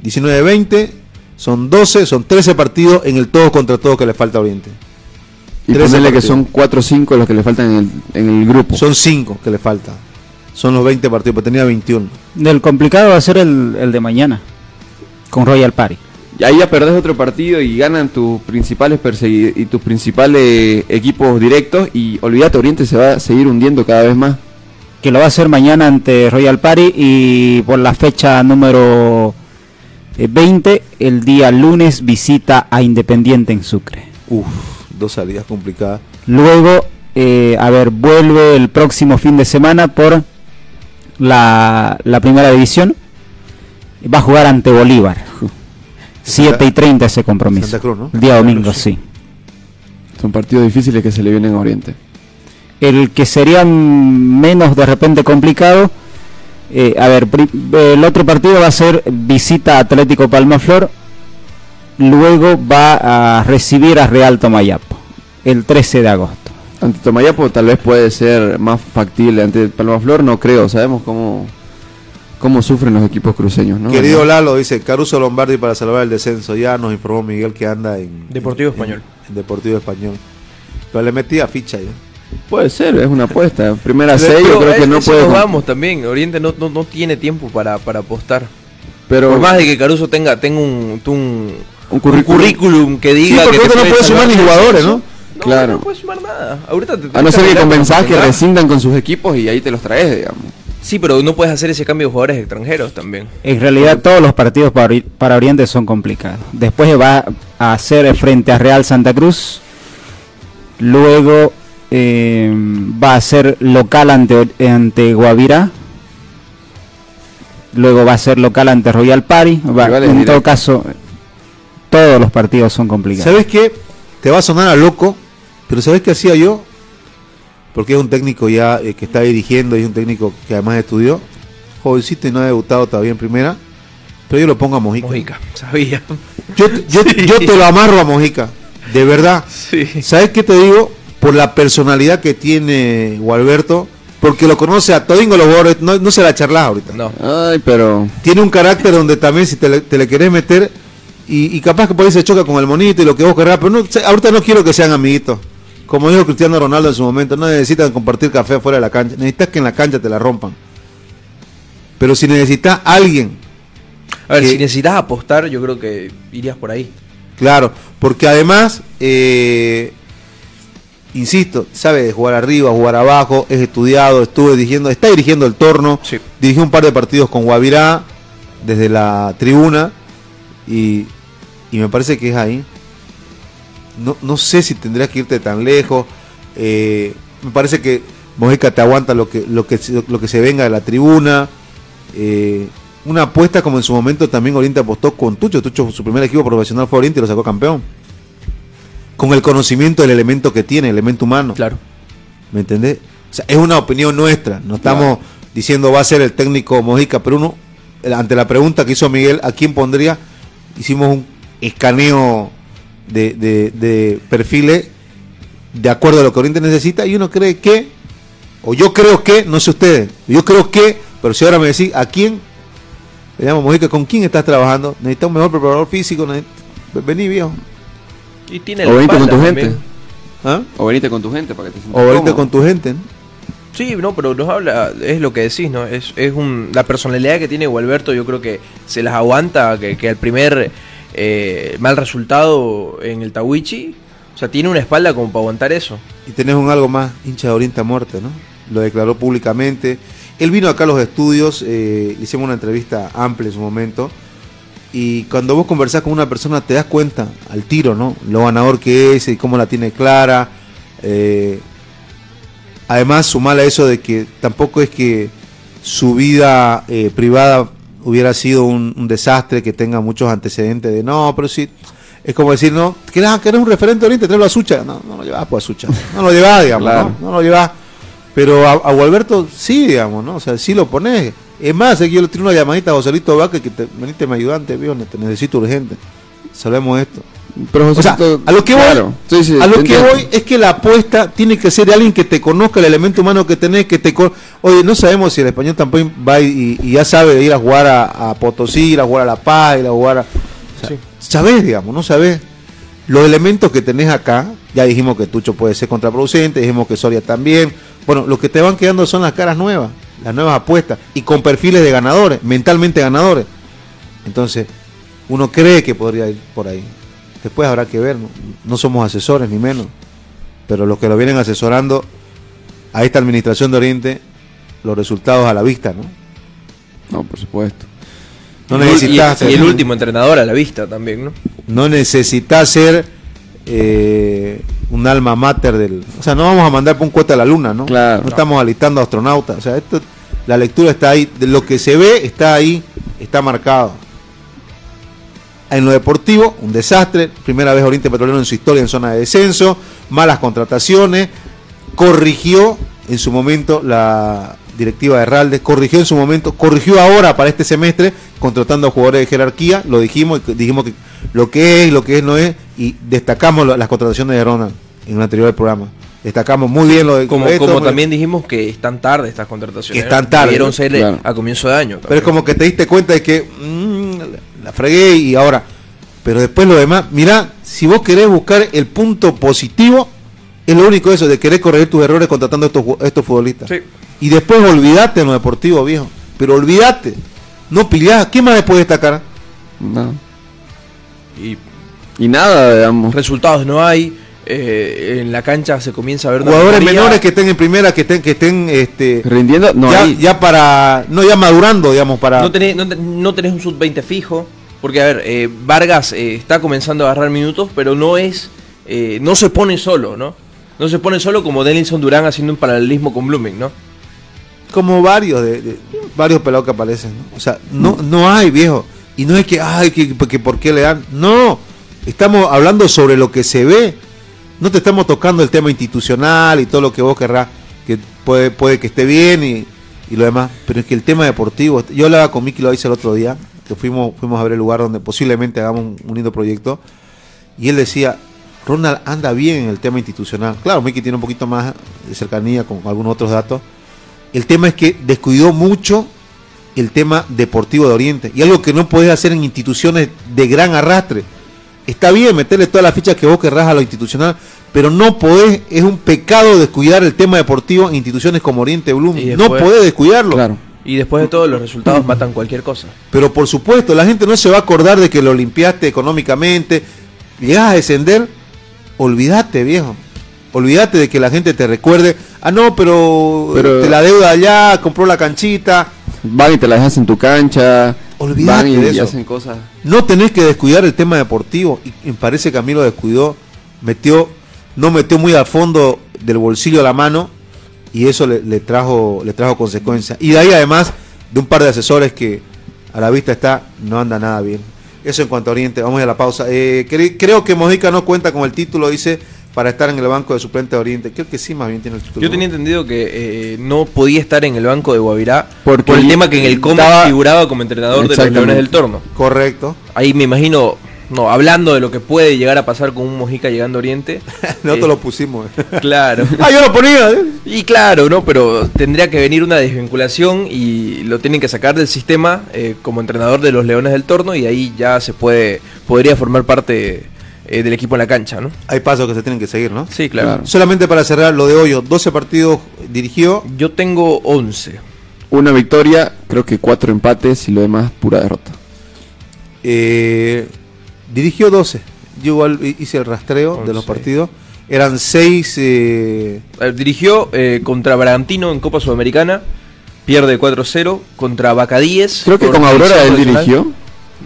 19-20, son 12, son 13 partidos en el todo contra todo que le falta a Oriente. Y 13 ponerle que son 4 o 5 los que le faltan en el, en el grupo. Son 5 que le faltan. Son los 20 partidos, pero tenía 21. Del complicado va a ser el, el de mañana. Con Royal Party. Y ahí ya perdés otro partido y ganan tus principales y tus principales equipos directos y olvídate, Oriente se va a seguir hundiendo cada vez más. Que lo va a hacer mañana ante Royal Party. Y por la fecha número eh, 20, el día lunes, visita a Independiente en Sucre. Uf, dos salidas complicadas. Luego, eh, a ver, vuelve el próximo fin de semana por la, la primera división. Va a jugar ante Bolívar. 7 y 30 ese compromiso. Santa Cruz, ¿no? El día domingo, sí. Son partidos difíciles que se le vienen a Oriente. El que sería menos de repente complicado. eh, a ver, el otro partido va a ser visita a Atlético Palmaflor. Luego va a recibir a Real Tomayapo. El 13 de agosto. Ante Tomayapo tal vez puede ser más factible. Ante Palmaflor no creo. Sabemos cómo, cómo sufren los equipos cruceños. ¿no? Querido Lalo, dice Caruso Lombardi para salvar el descenso. Ya nos informó Miguel que anda en Deportivo en- Español. En, Deportivo Español. Pero le metía ficha ya. Puede ser, es una apuesta. Primera Pero seis, yo creo que no puede. nos vamos también. Oriente no, no, no tiene tiempo para, para apostar. Pero Por más de que Caruso tenga, tenga un, un, Un currículum. currículum que Sí, diga porque que te no puede sumar ni jugadores. ¿no? Claro. No puede sumar nada. Ahorita te a no ser que convenzás que rescindan con sus equipos y ahí te los traes, digamos. Sí, pero no puedes hacer ese cambio de jugadores extranjeros también. En realidad todos los partidos para, Ori- para Oriente son complicados. Después va a hacer frente a Real Santa Cruz. Luego eh, va a ser local ante, ante Guavirá. Luego va a ser local ante Royal Party. Va- en todo caso, todos los partidos son complicados. ¿Sabes qué? Te va a sonar a loco, pero ¿sabes qué hacía yo? Porque es un técnico ya eh, que está dirigiendo y es un técnico que además estudió. Jovencito y no ha debutado todavía en primera. Pero yo lo pongo a Mojica. Mojica, sabía. Yo, yo, yo te lo amarro a Mojica. De verdad. Sí. ¿Sabes qué te digo? Por la personalidad que tiene Gualberto. Porque lo conoce a todingo los jugadores. No, no se la charlas ahorita. No. Ay, pero. Tiene un carácter donde también si te le, te le querés meter. Y, y capaz que por ahí se choca con el monito y lo que vos querrás. Pero no, ahorita no quiero que sean amiguitos. Como dijo Cristiano Ronaldo en su momento. No necesitan compartir café fuera de la cancha. Necesitas que en la cancha te la rompan. Pero si necesitas alguien A ver, que- si necesitas apostar, yo creo que irías por ahí. Claro, porque además, eh, insisto, sabe de jugar arriba, jugar abajo, es estudiado, estuvo dirigiendo, está dirigiendo el torno, Sí. dirigió un par de partidos con Guavirá desde la tribuna y, y me parece que es ahí. No, no sé si tendrías que irte tan lejos. eh, me parece que Mojica te aguanta lo que, lo que, se- lo que se venga de la tribuna. eh, una apuesta como en su momento también Oriente apostó con Tucho. Tucho, su primer equipo profesional fue Oriente y lo sacó campeón. Con el conocimiento del elemento que tiene, el elemento humano. Claro. ¿Me entendés? O sea, es una opinión nuestra. No estamos diciendo va a ser el técnico Mojica, pero uno, ante la pregunta que hizo Miguel, ¿a quién pondría? Hicimos un escaneo de, de- de perfiles de acuerdo a lo que Oriente necesita y uno cree que, o yo creo que, no sé ustedes, yo creo que, pero si ahora me decís, ¿a quién? Le llamo Mojica, ¿con quién estás trabajando? Necesitas un mejor preparador físico. Vení, viejo. Y tiene O venite con tu también. gente. ¿Ah? O venite con tu gente para que te sientas O venite cómodo. con tu gente. ¿no? Sí, no, pero nos habla, es lo que decís, ¿no? Es, es un, la personalidad que tiene Gualberto, yo creo que se las aguanta, que, que al primer eh, mal resultado en el Tawichi, o sea, tiene una espalda como para aguantar eso. Y tenés un algo más, hincha de Oriente a muerte, ¿no? Lo declaró públicamente. Él vino acá a los estudios, eh, le hicimos una entrevista amplia en su momento. Y cuando vos conversás con una persona te das cuenta al tiro, ¿no? Lo ganador que es y cómo la tiene clara. Eh, además, sumala eso de que tampoco es que su vida eh, privada hubiera sido un, un desastre, que tenga muchos antecedentes de no, pero sí. Es como decir, no, que eres, que eres un referente Oriente, tráelo a Sucha. No, no lo llevas pues a Sucha. No lo llevas, digamos, Claro. ¿no? No lo llevas. Pero a, a Gualberto sí, digamos, ¿no? O sea, sí lo pones. Es más, es que yo le tiro una llamadita a Joselito Vázquez que te, venite me ayudante, viejo, te necesito urgente. Sabemos esto. Pero O sea, Josécito, a lo que voy, claro, sí, sí, a lo que voy es que la apuesta tiene que ser de alguien que te conozca el elemento humano que tenés, que te con- Oye, no sabemos si el español tampoco va y, y ya sabe ir a jugar a, a Potosí, ir a jugar a La Paz, ir a jugar a... o sea, Sabés, digamos, no sabés. los elementos que tenés acá, ya dijimos que Tucho puede ser contraproducente, dijimos que Soria también. Bueno, lo que te van quedando son las caras nuevas, las nuevas apuestas y con perfiles de ganadores, mentalmente ganadores. Entonces, uno cree que podría ir por ahí. Después habrá que ver, no, no somos asesores ni menos, pero los que lo vienen asesorando a esta administración de Oriente, los resultados a la vista, ¿no? No, por supuesto. No Y el- necesitas y, y el último entrenador a la vista también, ¿no? no necesitas ser eh, un alma mater del. O sea, no vamos a mandar por un cuota a la luna, ¿no? Claro. No estamos alistando astronautas. O sea, esto, la lectura está ahí. De lo que se ve está ahí, está marcado. En lo deportivo, un desastre. Primera vez Oriente Petrolero en su historia en zona de descenso. Malas contrataciones. Corrigió en su momento la directiva de Herralde. Corrigió en su momento. Corrigió ahora para este semestre. Contratando a jugadores de jerarquía. Lo dijimos. Dijimos que lo que es, lo que es, no es. Y destacamos las contrataciones de Ronald en el anterior programa. Destacamos muy bien lo de Como, esto, como también dijimos que están tarde estas contrataciones. Que están tarde, Debieron ser eh, Claro. a comienzo de año. Pero es como que te diste cuenta de que mm, la fregué y ahora. Pero después lo demás, mira, si vos querés buscar el punto positivo, es lo único eso, de querer corregir tus errores contratando a estos, estos futbolistas. Sí. Y después olvidate en lo deportivo, viejo. Pero olvidate. No pillás. ¿Qué más después destacar? No. Y Y nada, digamos. resultados no hay. eh, en la cancha se comienza a ver Jugadores menores que estén en primera, que estén, que estén este, Rindiendo, no ya, hay. ya para. No, ya madurando, digamos, para. No tenés, no, no tenés un sub-20 fijo. Porque, a ver, eh, Vargas eh, está comenzando a agarrar minutos, pero no es. eh, no se pone solo, ¿no? No se pone solo como Denilson Durán haciendo un paralelismo con Blooming, ¿no? Como varios de, varios pelados que aparecen o sea no no hay viejo. Y no es que ay que, que por qué le dan. No estamos hablando sobre lo que se ve. No te estamos tocando el tema institucional y todo lo que vos querrás que puede puede que esté bien y, y lo demás. Pero es que el tema deportivo yo hablaba con Miki lo hice el otro día que fuimos fuimos a ver el lugar donde posiblemente hagamos un, un lindo proyecto. Y él decía Ronald anda bien en el tema institucional claro Miki tiene un poquito más de cercanía con algunos otros datos el tema es que descuidó mucho el tema deportivo de Oriente. Y algo que no podés hacer en instituciones de gran arrastre. Está bien meterle todas las fichas que vos querrás a lo institucional, pero no podés, es un pecado descuidar el tema deportivo en instituciones como Oriente Bloom. No podés descuidarlo. Claro. Y después de todo, los resultados matan cualquier cosa. Pero por supuesto, la gente no se va a acordar de que lo limpiaste económicamente. Llegás a descender, olvídate, viejo. Olvídate de que la gente te recuerde. Ah, no, pero, Pero- te la deuda allá, compró la canchita. Van y te la dejas en tu cancha. Olvídate van y, de y eso. hacen cosas. No tenés que descuidar el tema deportivo. Y me parece que a mí lo descuidó. Metió, no metió muy al fondo del bolsillo la mano. Y eso le, le trajo, le trajo consecuencias. Y de ahí además de un par de asesores que a la vista está, no anda nada bien. Eso en cuanto a Oriente. Vamos a la pausa. Eh, cre- creo que Mojica no cuenta con el título, dice, para estar en el banco de suplente de Oriente. Creo que sí, más bien tiene el título. Yo tenía entendido que eh, no podía estar en el banco de Guavirá Porque por el tema que en el coma estaba- figuraba como entrenador de los. Leones del Torno. Correcto. Ahí me imagino, no, hablando de lo que puede llegar a pasar con un Mojica llegando a Oriente. Nosotros eh, lo pusimos. Claro. ah, yo lo ponía. ¿eh? Y claro, ¿no? Pero tendría que venir una desvinculación y lo tienen que sacar del sistema eh, como entrenador de los Leones del Torno y ahí ya se puede, podría formar parte eh, del equipo en la cancha, ¿no? Hay pasos que se tienen que seguir, ¿no? Sí, claro. Claro. Solamente para cerrar lo de Hoyo, 12 partidos dirigió, Yo tengo 11. Una victoria, creo que cuatro empates y lo demás pura derrota. eh, dirigió 12. Yo igual hi- hice el rastreo de los 11. partidos. Eran 6, eh, Dirigió eh, contra Bragantino en Copa Sudamericana, pierde 4-0 contra Bacadíes. Creo que con Aurora él dirigió.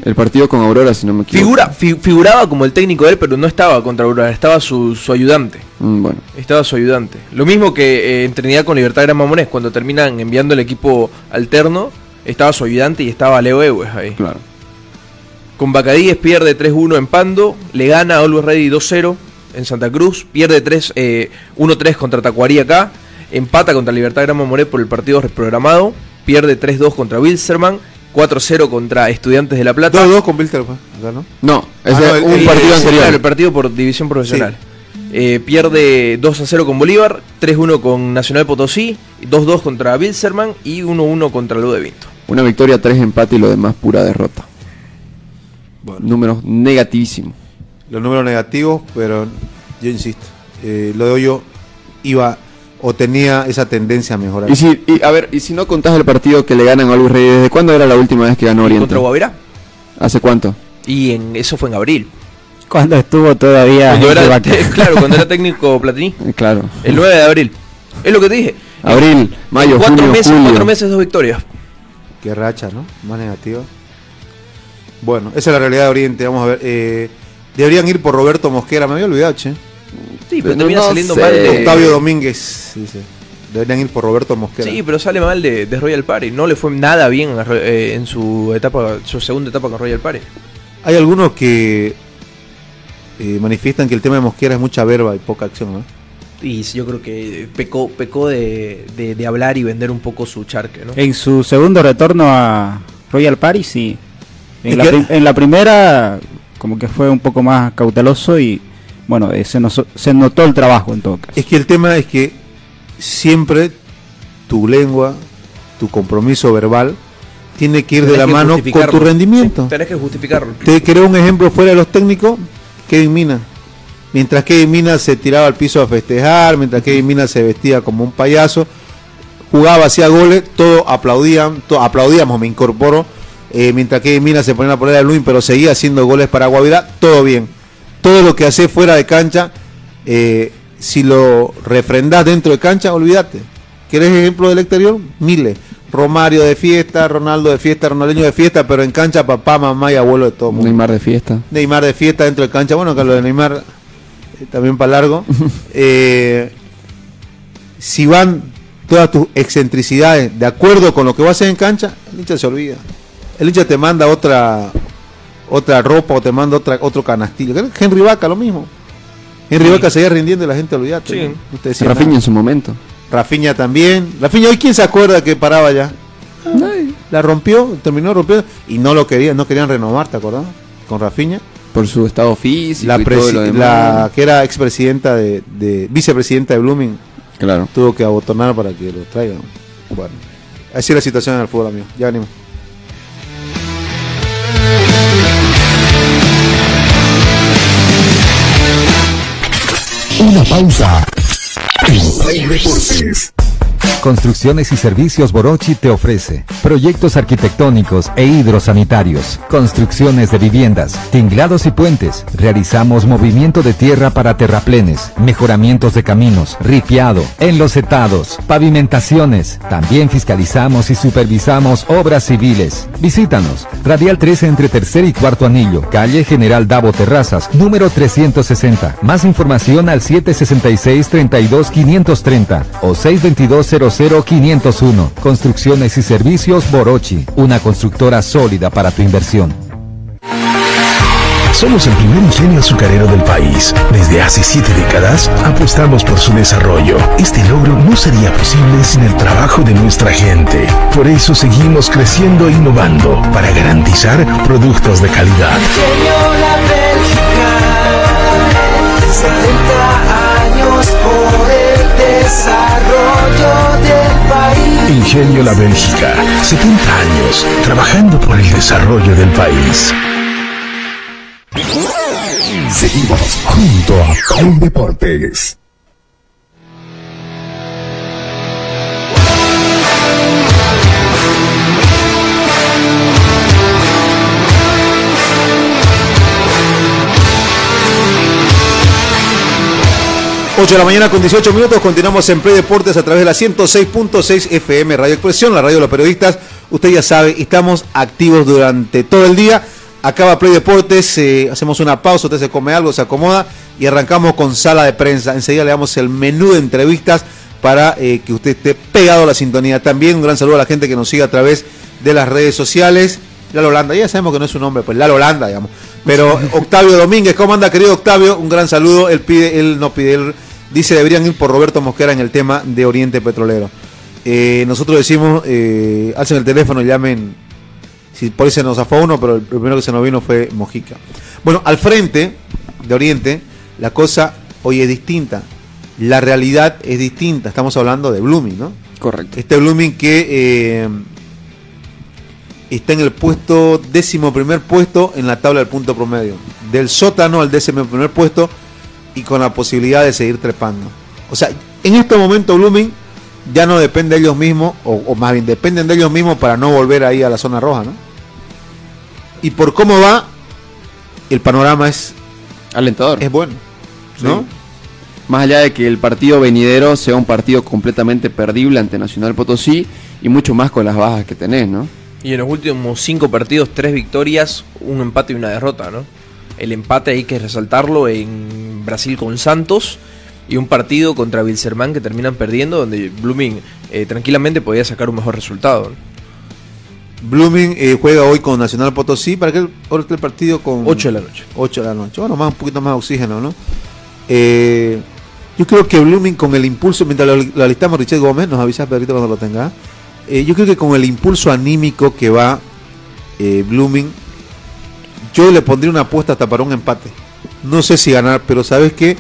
El partido con Aurora, si no me equivoco. Figura, fi- figuraba como el técnico de él, pero no estaba contra Aurora, estaba su, su ayudante. Mm, bueno, Estaba su ayudante. Lo mismo que eh, en Trinidad con Libertad Gran Mamones, cuando terminan enviando el equipo alterno, estaba su ayudante y estaba Leo Ewes ahí. claro. Con Bacadíes pierde 3-1 en Pando, le gana a Always Ready 2-0 en Santa Cruz, pierde 3, eh, 1-3 contra Tacuarí acá, empata contra Libertad Gran Mamoré por el partido reprogramado, pierde 3-2 contra Wilstermann, 4-0 contra Estudiantes de La Plata. 2-2 con Bilter, pues, acá, ¿no? No, ese Ah, no, es el- un el- partido Sí, anterior. claro, el partido por división profesional. Eh, pierde 2-0 con Bolívar, 3-1 con Nacional Potosí, 2-2 contra Wilstermann y 1-1 contra Lu de Vinto. Una victoria, tres empates y lo demás pura derrota. Números negativísimos. los números negativos, pero yo insisto, eh, lo de Hoyo iba o tenía esa tendencia a mejorar. Y si, y, a ver, y si no contás el partido que le ganan a Luis Reyes, ¿desde cuándo era la última vez que ganó Oriente? ¿Contra Guavirá? ¿Hace cuánto? Y en, eso fue en abril. Cuando estuvo todavía. Cuando era, claro, cuando era técnico Platini. Eh, Claro. El 9 de abril. Es lo que te dije. Abril, mayo, cuatro junio, meses, julio. cuatro meses, dos victorias. Qué racha, ¿no? Más negativa. Bueno, esa es la realidad de Oriente. Vamos a ver. eh, deberían ir por Roberto Mosquera, me había olvidado, che. Sí, pero Pero termina no saliendo sé. mal de. Octavio Domínguez, dice. Deberían ir por Roberto Mosquera. Sí, pero sale mal de, de Royal Party. No le fue nada bien a eh, en su etapa, su segunda etapa con Royal Party. Hay algunos que eh, manifiestan que el tema de Mosquera es mucha verba y poca acción, ¿no? Y yo creo que pecó, pecó de, de- de hablar y vender un poco su charque, ¿no? En su segundo retorno a Royal Paris, sí. La, en la primera, como que fue un poco más cauteloso y, bueno, eh, se, nos- se notó el trabajo en todo caso. Es que el tema es que siempre tu lengua, tu compromiso verbal, tiene que ir de la mano con tu rendimiento. Sí, tenés que justificarlo. Te creo un ejemplo fuera de los técnicos, Kevin Mina. Mientras Kevin Mina se tiraba al piso a festejar, mientras Kevin Mina se vestía como un payaso, jugaba, hacía goles, todos aplaudían, to- aplaudíamos, me incorporo, eh, mientras Kevin Mina se ponía a poner al Luis, pero seguía haciendo goles para Guavirá, todo bien. Todo lo que hace fuera de cancha, eh, si lo refrendás dentro de cancha, olvídate. ¿Querés ejemplo del exterior? Miles. Romario de fiesta, Ronaldo de fiesta, Ronaldinho de fiesta, pero en cancha papá, mamá y abuelo de todo mundo. Neymar de fiesta. Neymar de fiesta dentro de cancha. Bueno, que lo de Neymar eh, también para largo. Eh, si van todas tus excentricidades de acuerdo con lo que vas a hacer en cancha, el hincha se olvida. El hincha te manda otra otra ropa o te manda otra otro canastillo. Henry Vaca lo mismo. Henry Vaca seguía rindiendo y la gente olvidate. Sí. ¿no? Nada. en su momento. Rafinha también. Rafinha hoy quién se acuerda que paraba ya. La rompió, terminó rompiendo y no lo querían, no querían renovar, ¿te acordás? Con Rafinha. Por su estado físico la, y todo presi- lo demás. la que era expresidenta de, de vicepresidenta de Blooming Claro. tuvo que abotonar para que lo traigan. Bueno, así es la situación en el fútbol, amigo. Ya venimos. Una pausa. Construcciones y Servicios Borochi te ofrece proyectos arquitectónicos e hidrosanitarios, construcciones de viviendas, tinglados y puentes. Realizamos movimiento de tierra para terraplenes, mejoramientos de caminos, ripiado, enlosetados, pavimentaciones. También fiscalizamos y supervisamos obras civiles. Visítanos. Radial 13 entre tercer y cuarto anillo, calle General Davo Terrazas, número 360. Más información al 766 32 530 o 622 00 501. Construcciones y servicios Borochi, una constructora sólida para tu inversión. Somos el primer ingenio azucarero del país. Desde hace siete décadas apostamos por su desarrollo. Este logro no sería posible sin el trabajo de nuestra gente. Por eso seguimos creciendo e innovando para garantizar productos de calidad. Desarrollo del país. Ingenio La Bélgica, 70 años trabajando por el desarrollo del país. Seguimos junto a Play Deportes. Ocho de la mañana con 18 minutos, continuamos en Play Deportes a través de la 106.6 FM Radio Expresión, la radio de los periodistas. Usted ya sabe, estamos activos durante todo el día. Acaba Play Deportes, eh, hacemos una pausa, usted se come algo, se acomoda y arrancamos con sala de prensa. Enseguida le damos el menú de entrevistas para eh, que usted esté pegado a la sintonía. También un gran saludo a la gente que nos sigue a través de las redes sociales. Lalo Holanda, ya sabemos que no es su nombre, pues Lalo Holanda, digamos. Pero Octavio Domínguez, ¿cómo anda, querido Octavio? Un gran saludo. Él pide, él no pide, él dice deberían ir por Roberto Mosquera en el tema de Oriente Petrolero. Eh, nosotros decimos, eh, alcen el teléfono, llamen. Si por ahí se nos zafó uno, pero el primero que se nos vino fue Mojica. Bueno, al frente de Oriente, la cosa hoy es distinta. La realidad es distinta. Estamos hablando de Blooming, ¿no? Correcto. Este Blooming que eh, está en el puesto, décimo primer puesto en la tabla del punto promedio. del sótano al décimo primer puesto y con la posibilidad de seguir trepando. O sea, en este momento Blooming ya no depende de ellos mismos, o, o más bien dependen de ellos mismos para no volver ahí a la zona roja, ¿no? Y por cómo va, el panorama es, Alentador. es bueno, ¿no? Sí. Más allá de que el partido venidero sea un partido completamente perdible ante Nacional Potosí y mucho más con las bajas que tenés, ¿no? Y en los últimos cinco partidos, tres victorias, un empate y una derrota, ¿no? El empate hay que resaltarlo en Brasil con Santos y un partido contra Wilserman que terminan perdiendo, donde Blooming eh, tranquilamente podía sacar un mejor resultado. Blooming eh, juega hoy con Nacional Potosí. ¿Para qué hora el partido? Con 8 de la noche. 8 de la noche. Bueno, más un poquito más de oxígeno, ¿no? Eh, yo creo que Blooming con el impulso, mientras lo, lo alistamos Richard Gómez, nos avisa Pedrito cuando lo tenga. Eh, yo creo que con el impulso anímico que va eh, Blooming, yo le pondría una apuesta hasta para un empate. No sé si ganar, pero ¿sabes qué?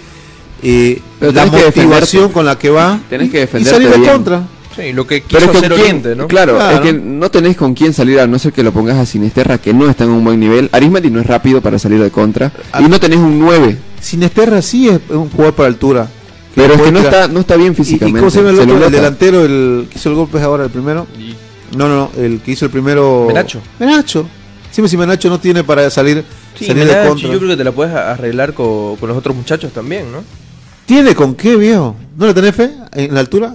Eh, Pero la motivación con la que va Tenés que y salir de bien. contra. Sí, lo que quiso Pero es que hacer ¿quién- Oriente, ¿no? Claro, Claro. es que no tenés con quién salir a no ser que lo pongas a Sinisterra, que no está en un buen nivel. Arismendi no es rápido para salir de contra. Ah. Y no tenés un 9. Sinesterra sí es un jugador para altura. Pero es que no está, no está bien ¿Y- ¿Y, físicamente. cómo se llama el otro? El delantero, el que hizo el golpe ahora, el primero. No, no, no, el que hizo el primero. Menacho. Menacho. Sí, si Menacho no tiene para salir, Sí, salir de contra. yo creo que te la puedes arreglar con, con los otros muchachos también, ¿no? ¿Tiene con qué, viejo? ¿No le tenés fe en la altura?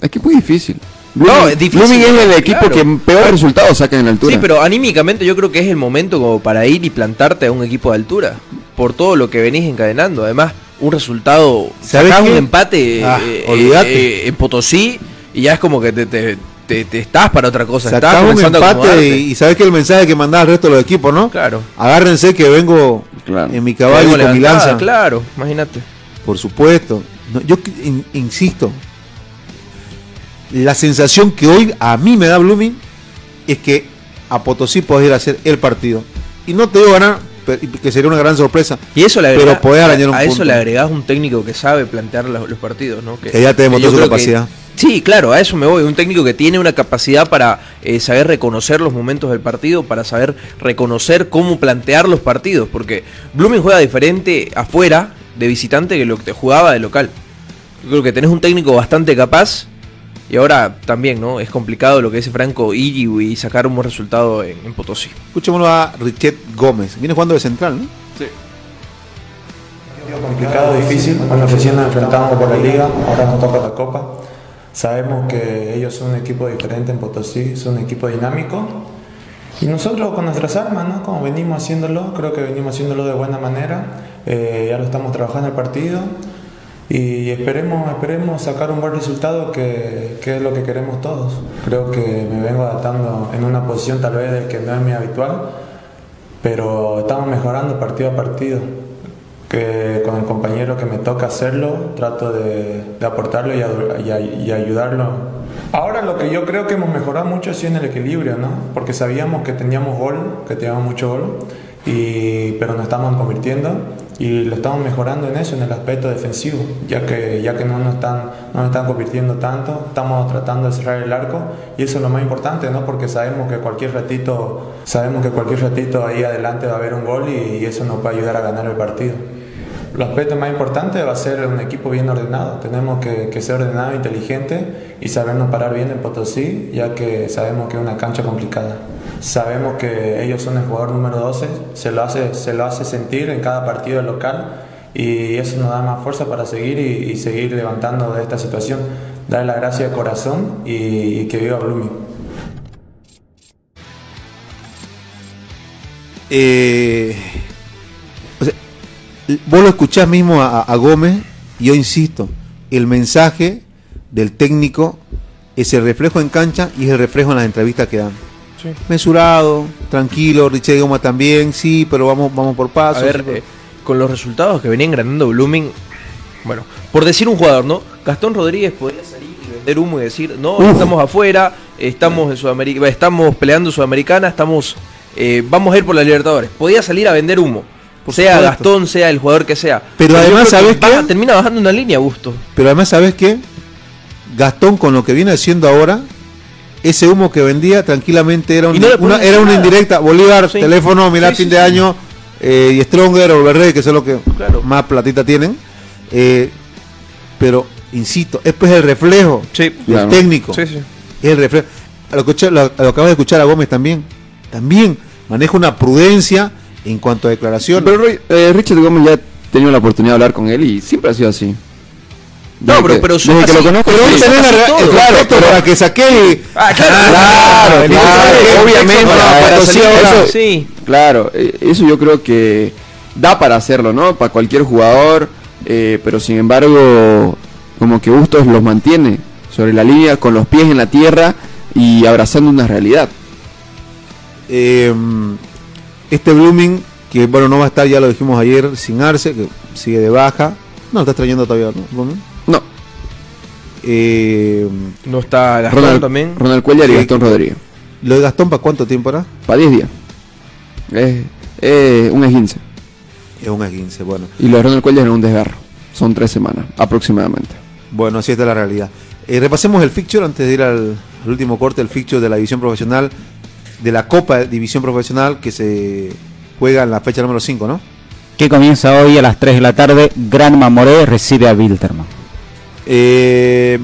Es que es muy difícil. No, es difícil, Blooming es el equipo claro. que peor resultados saca en la altura. Sí, pero anímicamente yo creo que es el momento como para ir y plantarte a un equipo de altura. Por todo lo que venís encadenando. Además, un resultado. ¿Sabés Sacás qué? un empate Ah, eh, olvídate. eh, en Potosí y ya es como que te, te- te- te estás para otra cosa. estás Sacás un empate y, y sabes que el mensaje que mandás al resto de los equipos, ¿no? Claro. Agárrense que vengo Claro. en mi caballo vengo con mi lanza. Claro, imagínate. Por supuesto. No, yo in- insisto. La sensación que hoy a mí me da Blooming es que a Potosí podés ir a hacer el partido. Y no te digo ganar, que sería una gran sorpresa. Y eso le Pero agrega- podés arañar un a eso punto. le agregás un técnico que sabe plantear los, los partidos, ¿no? Que ya te demostró su creo que- capacidad. sí, claro, a eso me voy. Un técnico que tiene una capacidad para eh, saber reconocer los momentos del partido, para saber reconocer cómo plantear los partidos. Porque Blooming juega diferente afuera de visitante que lo que te jugaba de local. Yo creo que tenés un técnico bastante capaz. Y ahora también, ¿no? Es complicado lo que dice Franco ir y, sacar un buen resultado en, en Potosí. Escuchémoslo a Richet Gómez. Viene jugando de central, ¿no? complicado, difícil. Bueno, recién nos enfrentamos por la liga, ahora nos toca la copa. Sabemos que ellos son un equipo diferente en Potosí, son un equipo dinámico. Y nosotros con nuestras armas, ¿no? Como venimos haciéndolo, creo que venimos haciéndolo de buena manera. Eh, ya lo estamos trabajando el partido. Y esperemos, esperemos sacar un buen resultado que, que es lo que queremos todos. Creo que me vengo adaptando en una posición tal vez de que no es mi habitual, pero estamos mejorando partido a partido que con el compañero que me toca hacerlo, trato de, de aportarlo y, adu- y ay- y ayudarlo. Ahora lo que yo creo que hemos mejorado mucho sido en el equilibrio, ¿no? Porque sabíamos que teníamos gol, que teníamos mucho gol, y, pero nos estamos convirtiendo y lo estamos mejorando en eso, en el aspecto defensivo, ya que, ya que no, nos están, no nos están convirtiendo tanto, estamos tratando de cerrar el arco y eso es lo más importante, ¿no? Porque sabemos que cualquier ratito, sabemos que cualquier ratito ahí adelante va a haber un gol y, y eso nos va a ayudar a ganar el partido. El aspecto más importante va a ser un equipo bien ordenado. Tenemos que, que ser ordenado, inteligente y sabernos parar bien en Potosí, ya que sabemos que es una cancha complicada. Sabemos que ellos son el jugador número 12, se lo hace, se lo hace sentir en cada partido local y eso nos da más fuerza para seguir y, seguir levantando de esta situación. Darle la gracia de corazón y, que viva Blooming. Eh, vos lo escuchás mismo a, a Gómez, yo insisto, el mensaje del técnico es el reflejo en cancha y es el reflejo en las entrevistas que dan. Mesurado, tranquilo, Richard Goma también, sí, pero vamos, vamos por A pasos. ver, eh, con los resultados que venían ganando Blooming, bueno, por decir un jugador, ¿no? Gastón Rodríguez podría salir y vender humo y decir, no, estamos afuera, estamos en Sudamérica, estamos peleando Sudamericana, estamos, eh, vamos a ir por la Libertadores. Podía salir a vender humo. Por sea supuesto. Gastón, sea el jugador que sea. Pero además, que ¿sabes qué? Termina bajando una línea, Gusto. Pero además, ¿sabes qué? Gastón, con lo que viene haciendo ahora, ese humo que vendía tranquilamente era, un- no una, era una indirecta. Bolívar, Sí. teléfono, mirá, Sí, fin sí, de sí. año, eh, y Stronger o Verde, que son los que Claro. más platita tienen. Eh, pero, insisto, es pues el reflejo Sí. del Claro. técnico. Sí, sí. Es el reflejo. A lo, que, lo- lo acabas de escuchar a Gómez también. También maneja una prudencia en cuanto a declaraciones. Pero eh, Richard Gómez ya he tenido la oportunidad de hablar con él y siempre ha sido así. No, pero- pero que lo conozco, Pero sí. todo. Claro, pero- para que saque. Ah, claro. Claro, Claro, claro, obviamente. Ahora- eso- Sí. Claro, eh, eso yo creo que da para hacerlo, ¿no? Para cualquier jugador, eh, pero sin embargo, como que Bustos los mantiene sobre la línea, con los pies en la tierra y abrazando una realidad. Eh, este Blooming, que bueno, no va a estar, ya lo dijimos ayer, sin Arce, que sigue de baja. No, está trayendo todavía, ¿no? Blooming. No, Eh, No está Gastón Ronald, también. Ronald Cuellar y. Gastón Rodríguez. ¿Lo de Gastón para cuánto tiempo era? Para 10 días. Es, es un esguince. Es un 15, bueno. Y lo de Ronald Cuellar es un desgarro. Son tres semanas aproximadamente. Bueno, así está la realidad. Eh, repasemos el fixture antes de ir al, al último corte, el fixture de la división profesional, de la Copa División Profesional que se juega en la fecha número 5, ¿no? Que comienza hoy a las 3 de la tarde. Gran Mamoré recibe a Wilterman. Eh,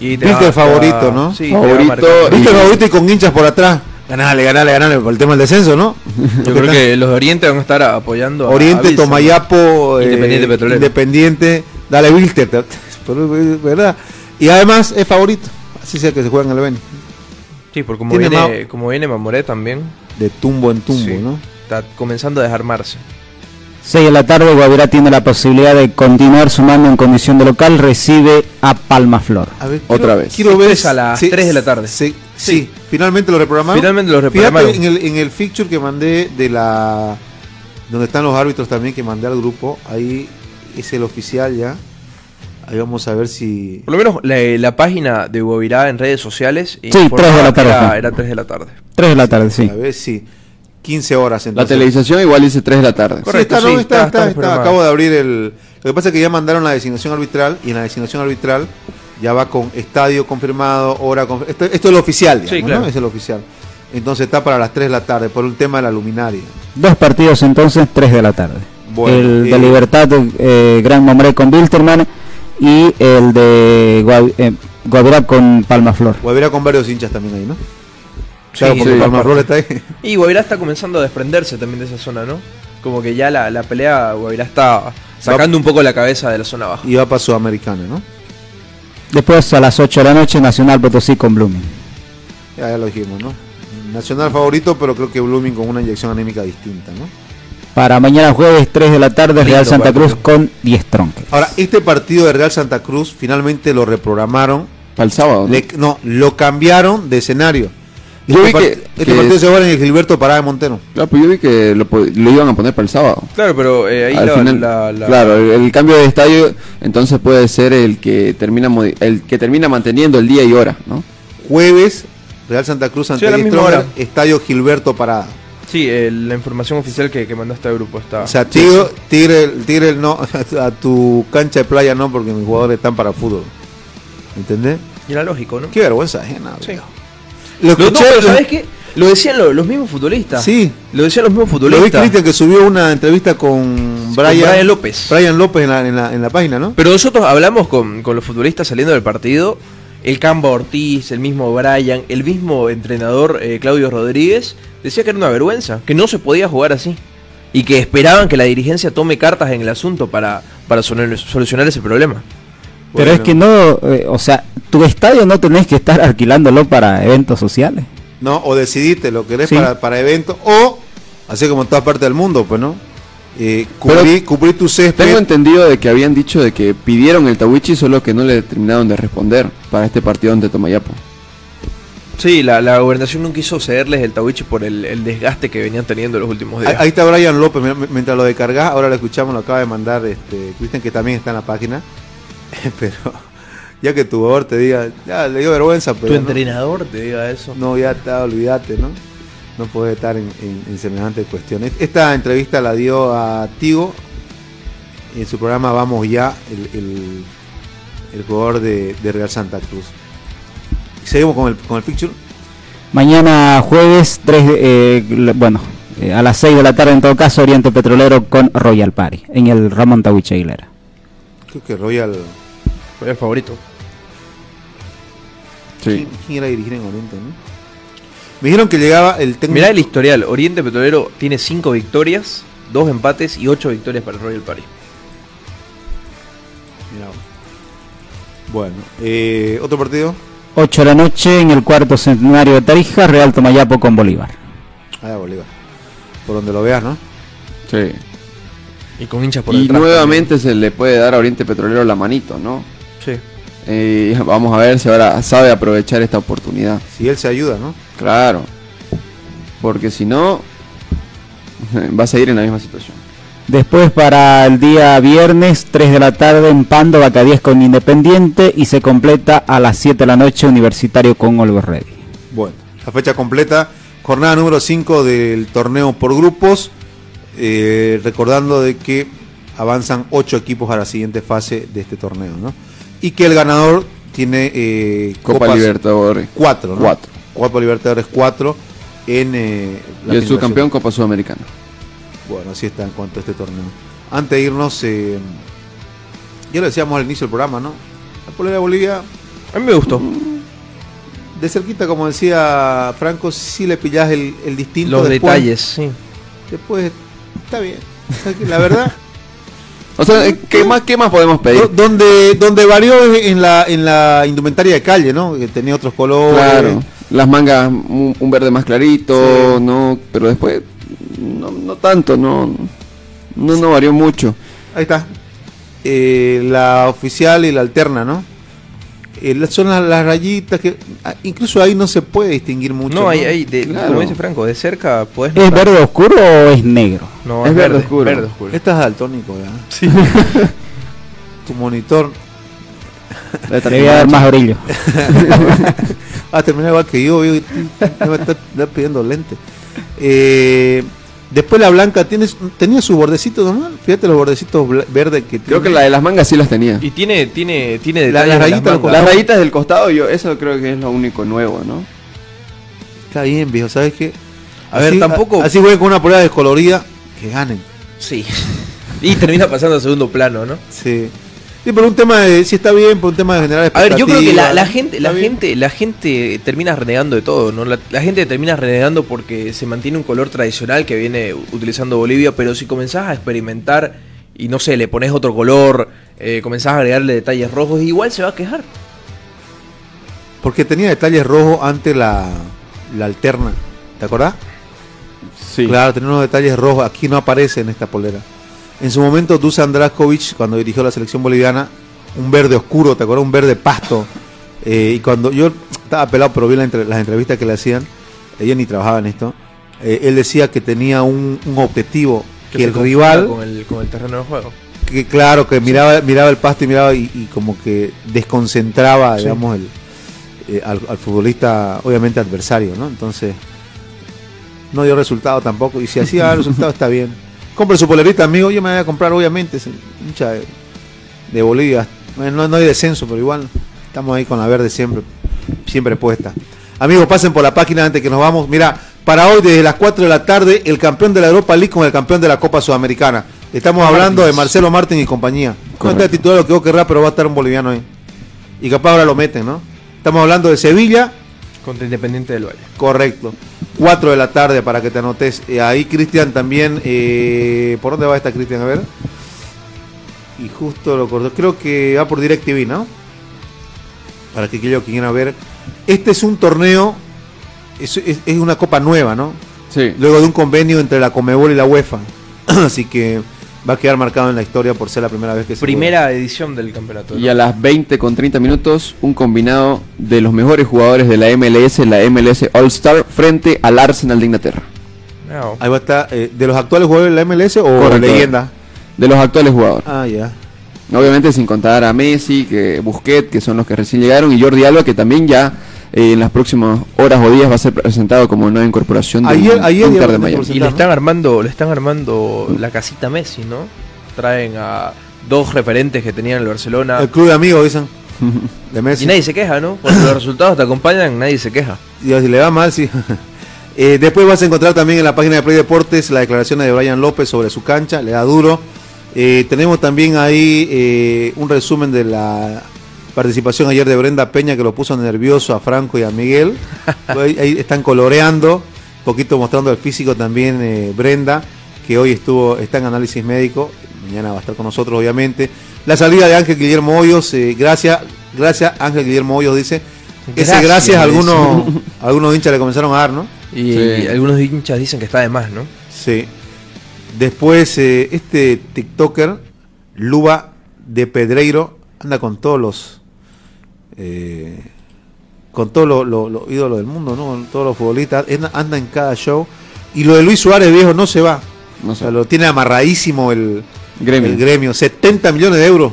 Y te Viste va- el favorito, ¿no? Sí, Favorito, marcando. ¿Viste el Y- favorito y con hinchas por atrás? Ganale, ganale, ganale por el tema del descenso, ¿no? Yo creo que los de Oriente van a estar apoyando a- a Oriente, Wilson. Tomayapo, eh, Independiente Petrolero. Independiente, dale Wilter, ¿verdad? Y además es favorito, así sea que se juega en el Beni, Sí, porque como viene, como viene Mamoré también, de tumbo en tumbo, Sí. ¿no? está comenzando a desarmarse. 6 de la tarde, Guavirá tiene la posibilidad de continuar sumando en condición de local. Recibe a Palmaflor. A ver, Otra vez. Quiero ver es a las tres de la tarde. Sí, sí, finalmente lo reprogramaron. Finalmente lo reprogramaron. Fíjate en el, en el fixture que mandé de la. donde están los árbitros también que mandé al grupo. Ahí es el oficial ya. Ahí vamos a ver si. Por lo menos la, la página de Guavirá en redes sociales tres de la tarde, Era, era 3 de la tarde. 3 de la tarde, sí. A ver si. 15 horas La entonces. televisación igual dice 3 de la tarde. Sí, Correcto, está, no, sí, está, está- está, está está. programado. Acabo de abrir el. Lo que pasa es que ya mandaron la designación arbitral y en la designación arbitral ya va con estadio confirmado, hora confirmada. Esto, esto es lo oficial, digamos, Sí, claro. ¿no? Es el oficial. Entonces está para las 3 de la tarde por un tema de la luminaria. Dos partidos entonces, 3 de la tarde. Bueno, el de eh, Libertad, eh, Gran Mamoré con Wilterman. Y el de eh, Guavirá con Palmaflor. Guavirá con varios hinchas también ahí, ¿no? Sí, Claro, porque sí, Palmaflor está ahí. Y Guavirá está comenzando a desprenderse también de esa zona, ¿no? Como que ya la, la pelea Guavirá está sacando un poco la cabeza de la zona baja. Y va para Sudamericana, ¿no? Después a las 8 de la noche, Nacional Potosí con Blooming. Ya, ya lo dijimos, ¿no? Nacional favorito, pero creo que Blooming con una inyección anémica distinta, ¿no? Para mañana jueves, 3 de la tarde, Lindo Real Santa. Cruz con 10 tronques. Ahora, este partido de Real Santa Cruz finalmente lo reprogramaron. Para el sábado. ¿no? Le- no, lo cambiaron de escenario. Yo este vi par- que- este que- partido se juega en el Gilberto Parada de Montero. Claro, pues yo vi que lo, iban a poner para el sábado. Claro, pero eh, ahí Al la, final, la- la- claro, el, el cambio de estadio entonces puede ser el que termina el que termina manteniendo el día y hora, ¿no? Jueves, Real Santa Cruz ante Sí, Stronger. Estadio Gilberto Parada. Sí, eh, la información oficial que, que mandaste al grupo está. O sea, Tigre, Tigre, Tigre no, a tu cancha de playa no, porque mis jugadores están para fútbol. ¿Entendés? y era lógico, ¿no? Qué vergüenza ajena. Sí. Lo Lo- no, escuché, pero lo- ¿sabes qué? Lo decían lo- los mismos futbolistas. Sí. Lo decían los mismos Lo vi futbolistas. Cristian que subió una entrevista con Brian, Brian López. Brian López en la, en la, en la página, ¿no? Pero nosotros hablamos con, con los futbolistas saliendo del partido. El Camba Ortiz, el mismo Brian, el mismo entrenador eh, Claudio Rodríguez, decía que era una vergüenza, que no se podía jugar así. Y que esperaban que la dirigencia tome cartas en el asunto para, para solu- solucionar ese problema. Pero Bueno. es que no, eh, o sea, tu estadio no tenés que estar alquilándolo para eventos sociales. ¿no? O decidiste lo querés Sí. para, para eventos, o así como en todas partes del mundo, pues, ¿no? Eh, cubrir, cubrir tu césped. Tengo entendido de que habían dicho de que pidieron el Tawichi, solo que no le terminaron de responder para este partido ante Tomayapo. Sí, la, la gobernación no quiso cederles el tawiche por el, el desgaste que venían teniendo los últimos días. Ahí, ahí está Brian López, mientras lo descargas, ahora lo escuchamos, lo acaba de mandar este Cristian, que también está en la página. Pero ya que tu jugador te diga, ya le dio vergüenza, pero. tu no, entrenador te diga eso. No, ya está, olvídate, ¿no? No puede estar en, en, en semejantes cuestiones. Esta entrevista la dio a Tigo en su programa Vamos Ya, el, el, el jugador de, de Real Santa Cruz. Seguimos con el, con el fixture. Mañana jueves, 3 de- eh, bueno, Eh, a las 6 de la tarde, en todo caso, Oriente Petrolero con Royal Party, en el Ramón Tawiche Aguilera. Creo que Royal. Fue el favorito. ¿Quién, quién era dirigir en Oriente, no? Me dijeron que llegaba el técnico. Mirá el historial. Oriente Petrolero tiene 5 victorias, 2 empates y 8 victorias para el Royal Party. Mirá. Bueno, eh, otro partido. 8 de la noche, en el cuarto centenario de Tarija, Real Tomayapo con Bolívar. Ah, Bolívar. Por donde lo veas, ¿no? Sí. Y con hinchas por Y detrás nuevamente se le puede dar a Oriente Petrolero la manito, ¿no? Sí. Eh, vamos a ver si ahora sabe aprovechar esta oportunidad. Si él se ayuda, ¿no? Claro. Porque si no, va a seguir en la misma situación. Después para el día viernes, 3 de la tarde en Pando, Bacadíes con Independiente y se completa a las 7 de la noche Universitario con Olver Ready. Bueno, la fecha completa, jornada número 5 del torneo por grupos, eh, recordando de que avanzan 8 equipos a la siguiente fase de este torneo, ¿no? Y que el ganador tiene eh, Copa copas- Libertadores. Cuatro, ¿no? Cuatro. Copa Libertadores 4 en eh, Y el subcampeón Copa Sudamericana. Bueno, así está en cuanto a este torneo. Antes de irnos, eh, ya lo decíamos al inicio del programa, ¿no? La polera de Bolivia, A mí me gustó. de cerquita, como decía Franco, si le pillás el, el distinto. Los después- detalles, sí. Después, está bien. La verdad, O sea, eh, ¿qué más, qué más podemos pedir? do- donde, donde varió en la, en la indumentaria de calle, ¿no? Que tenía otros colores. Claro, las mangas un, un verde más clarito, Sí. no, pero después no, no tanto, no, no, no varió mucho. Ahí está. Eh, la oficial y la alterna, ¿no? Eh, son las, las rayitas que ah, incluso ahí no se puede distinguir mucho. No, hay, hay de, Claro. como dice Franco, de cerca podés ¿Es verde oscuro o es negro? No, Es es, verde verde, oscuro. Verde oscuro. Esta es daltónico, ¿ya? Sí. Tu monitor Le voy a dar más brillo. va a terminar igual que yo, yo me a estar estar pidiendo lente. Eh, después la blanca tienes, tenía su bordecito normal, fíjate los bordecitos verdes que Creo tiene. que la de las mangas sí las tenía. Y tiene, tiene, tiene La- las rayitas, los Las rayitas del costado, yo eso creo que es lo único nuevo, ¿no? Está bien, viejo, ¿sabes qué? A ver, Así- tampoco- Así jueguen con una polera descolorida, que ganen. Sí. Y termina pasando a segundo plano, ¿no? Sí. Sí, por un tema de si está bien, por un tema de generar A ver, yo creo que la, gente, la bien. gente, la gente termina renegando de todo, ¿no? La, la gente termina renegando porque se mantiene un color tradicional que viene utilizando Bolivia, pero si comenzás a experimentar y no sé, le pones otro color, eh, comenzás a agregarle detalles rojos, igual se va a quejar. Porque tenía detalles rojos ante la, la alterna. ¿Te acordás? Sí. Claro, tenía unos detalles rojos. Aquí no aparece en esta polera. En su momento, Dusan Draskovic, cuando dirigió la selección boliviana, un verde oscuro, ¿te acuerdas? Un verde pasto. Eh, y cuando yo estaba pelado, pero vi la entre- las entrevistas que le hacían, ella ni trabajaba en esto, eh, él decía que tenía un, un objetivo, que, el rival, con el, con el terreno de juego. que claro, que miraba, miraba el pasto y miraba y, y como que desconcentraba, Sí. digamos, el, eh, al, al futbolista, obviamente adversario, ¿no? Entonces, no dio resultado tampoco. Y si hacía resultado, está bien. Compre su polerita, amigo. Yo me voy a comprar, obviamente, hincha de, de Bolivia. No, no hay descenso, pero igual estamos ahí con la verde siempre, siempre puesta. Amigos, pasen por la página antes que nos vamos. Mira, para hoy desde las 4 de la tarde, el campeón de la Europa League con el campeón de la Copa Sudamericana. Estamos hablando de Marcelo Martín y compañía. No está titular lo que vos querrás, pero va a estar un boliviano ahí. Y capaz ahora lo meten, ¿no? Estamos hablando de Sevilla, Contra Independiente del Valle. correcto. 4 de la tarde para que te anotes. Eh, ahí Cristian también. eh, ¿Por dónde va esta Cristian? A ver. Y justo lo cortó. Creo que va por DirecTV, ¿no? Para que aquello que quiera ver. Este es un torneo. Es, es- es una copa nueva, ¿no? Sí. Luego de un convenio entre la Comebol y la UEFA. Así que va a quedar marcado en la historia por ser la primera vez que se juega. Primera edición del campeonato. Y a las 20 con 30 minutos, un combinado de los mejores jugadores de la MLS, la MLS All Star, frente al Arsenal de Inglaterra. No. Ahí va a estar. eh, ¿De los actuales jugadores de la MLS o Correcto. leyenda? De los actuales jugadores. Ah, ya. Obviamente sin contar a Messi, que Busquets, que son los que recién llegaron, y Jordi Alba, que también ya eh, en las próximas horas o días va a ser presentado como nueva incorporación del Ayer- ayer Inter ya de Miami. Y le están armando, le están armando la casita Messi, ¿no? Traen a dos referentes que tenían el Barcelona. El club de amigos, dicen. De Messi. Y nadie se queja, ¿no? Cuando los resultados te acompañan, nadie se queja. Y si le va mal, sí. Eh, después vas a encontrar también en la página de Play Deportes la declaración de Brian López sobre su cancha, le da duro. Eh, tenemos también ahí eh, un resumen de la participación ayer de Brenda Peña que lo puso nervioso a Franco y a Miguel. ahí, ahí están coloreando, un poquito mostrando el físico también eh, Brenda, que hoy estuvo, está en análisis médico, mañana va a estar con nosotros obviamente. La salida de Ángel Guillermo Hoyos, eh, gracias, gracias Ángel Guillermo Hoyos dice. Ese Gracias, gracias a dice. algunos, a algunos hinchas le comenzaron a dar, ¿no? Y, Sí. algunos hinchas dicen que está de más, ¿no? Sí. Después, eh, este TikToker, Luba de Pedreiro, anda con todos los. Eh, con todos los los- los ídolos del mundo, ¿no? Con todos los futbolistas. Anda, anda en cada show. Y lo de Luis Suárez, viejo, no se va. No O sea, sé. lo tiene amarradísimo el Gremio. el gremio. 70 millones de euros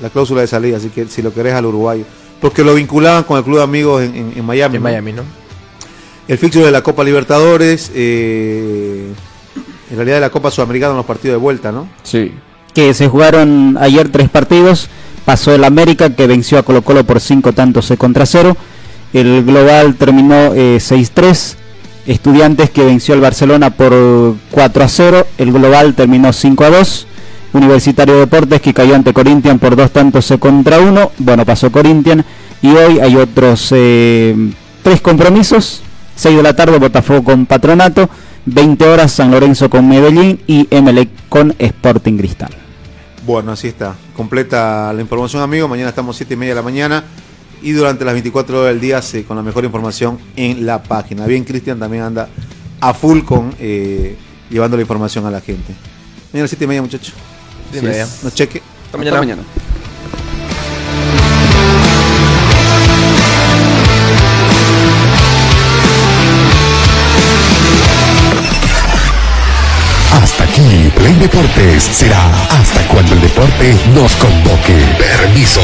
la cláusula de salida, así que si lo querés al uruguayo. Porque lo vinculaban con el club de amigos en, en- en Miami. En ¿no? Miami, ¿no? El fixture de la Copa Libertadores, eh, en realidad de la Copa Sudamericana en los partidos de vuelta, ¿no? Sí. que se jugaron ayer tres partidos. Pasó el América que venció a Colo Colo por cinco tantos contra cero. El global terminó eh, 6-3. Estudiantes que venció al Barcelona por 4 a 0. El global terminó 5 a 2. Universitario de Deportes que cayó ante Corinthians por dos tantos contra uno. Bueno, pasó Corinthians. Y hoy hay otros eh, compromisos. 6 de la tarde Botafogo con Patronato. 20 horas San Lorenzo con Medellín y Emelec con Sporting Cristal. Bueno, así está. Completa la información, amigo. Mañana estamos 7 y media de la mañana. Y durante las 24 horas del día se- con la mejor información en la página. Bien, Cristian también anda a full con eh, llevando la información a la gente. Mañana 7 y media, muchachos. Sí, media. No cheque. Hasta Hasta mañana. mañana. Hasta aquí, Play Deportes será hasta cuando el deporte nos convoque. Permiso.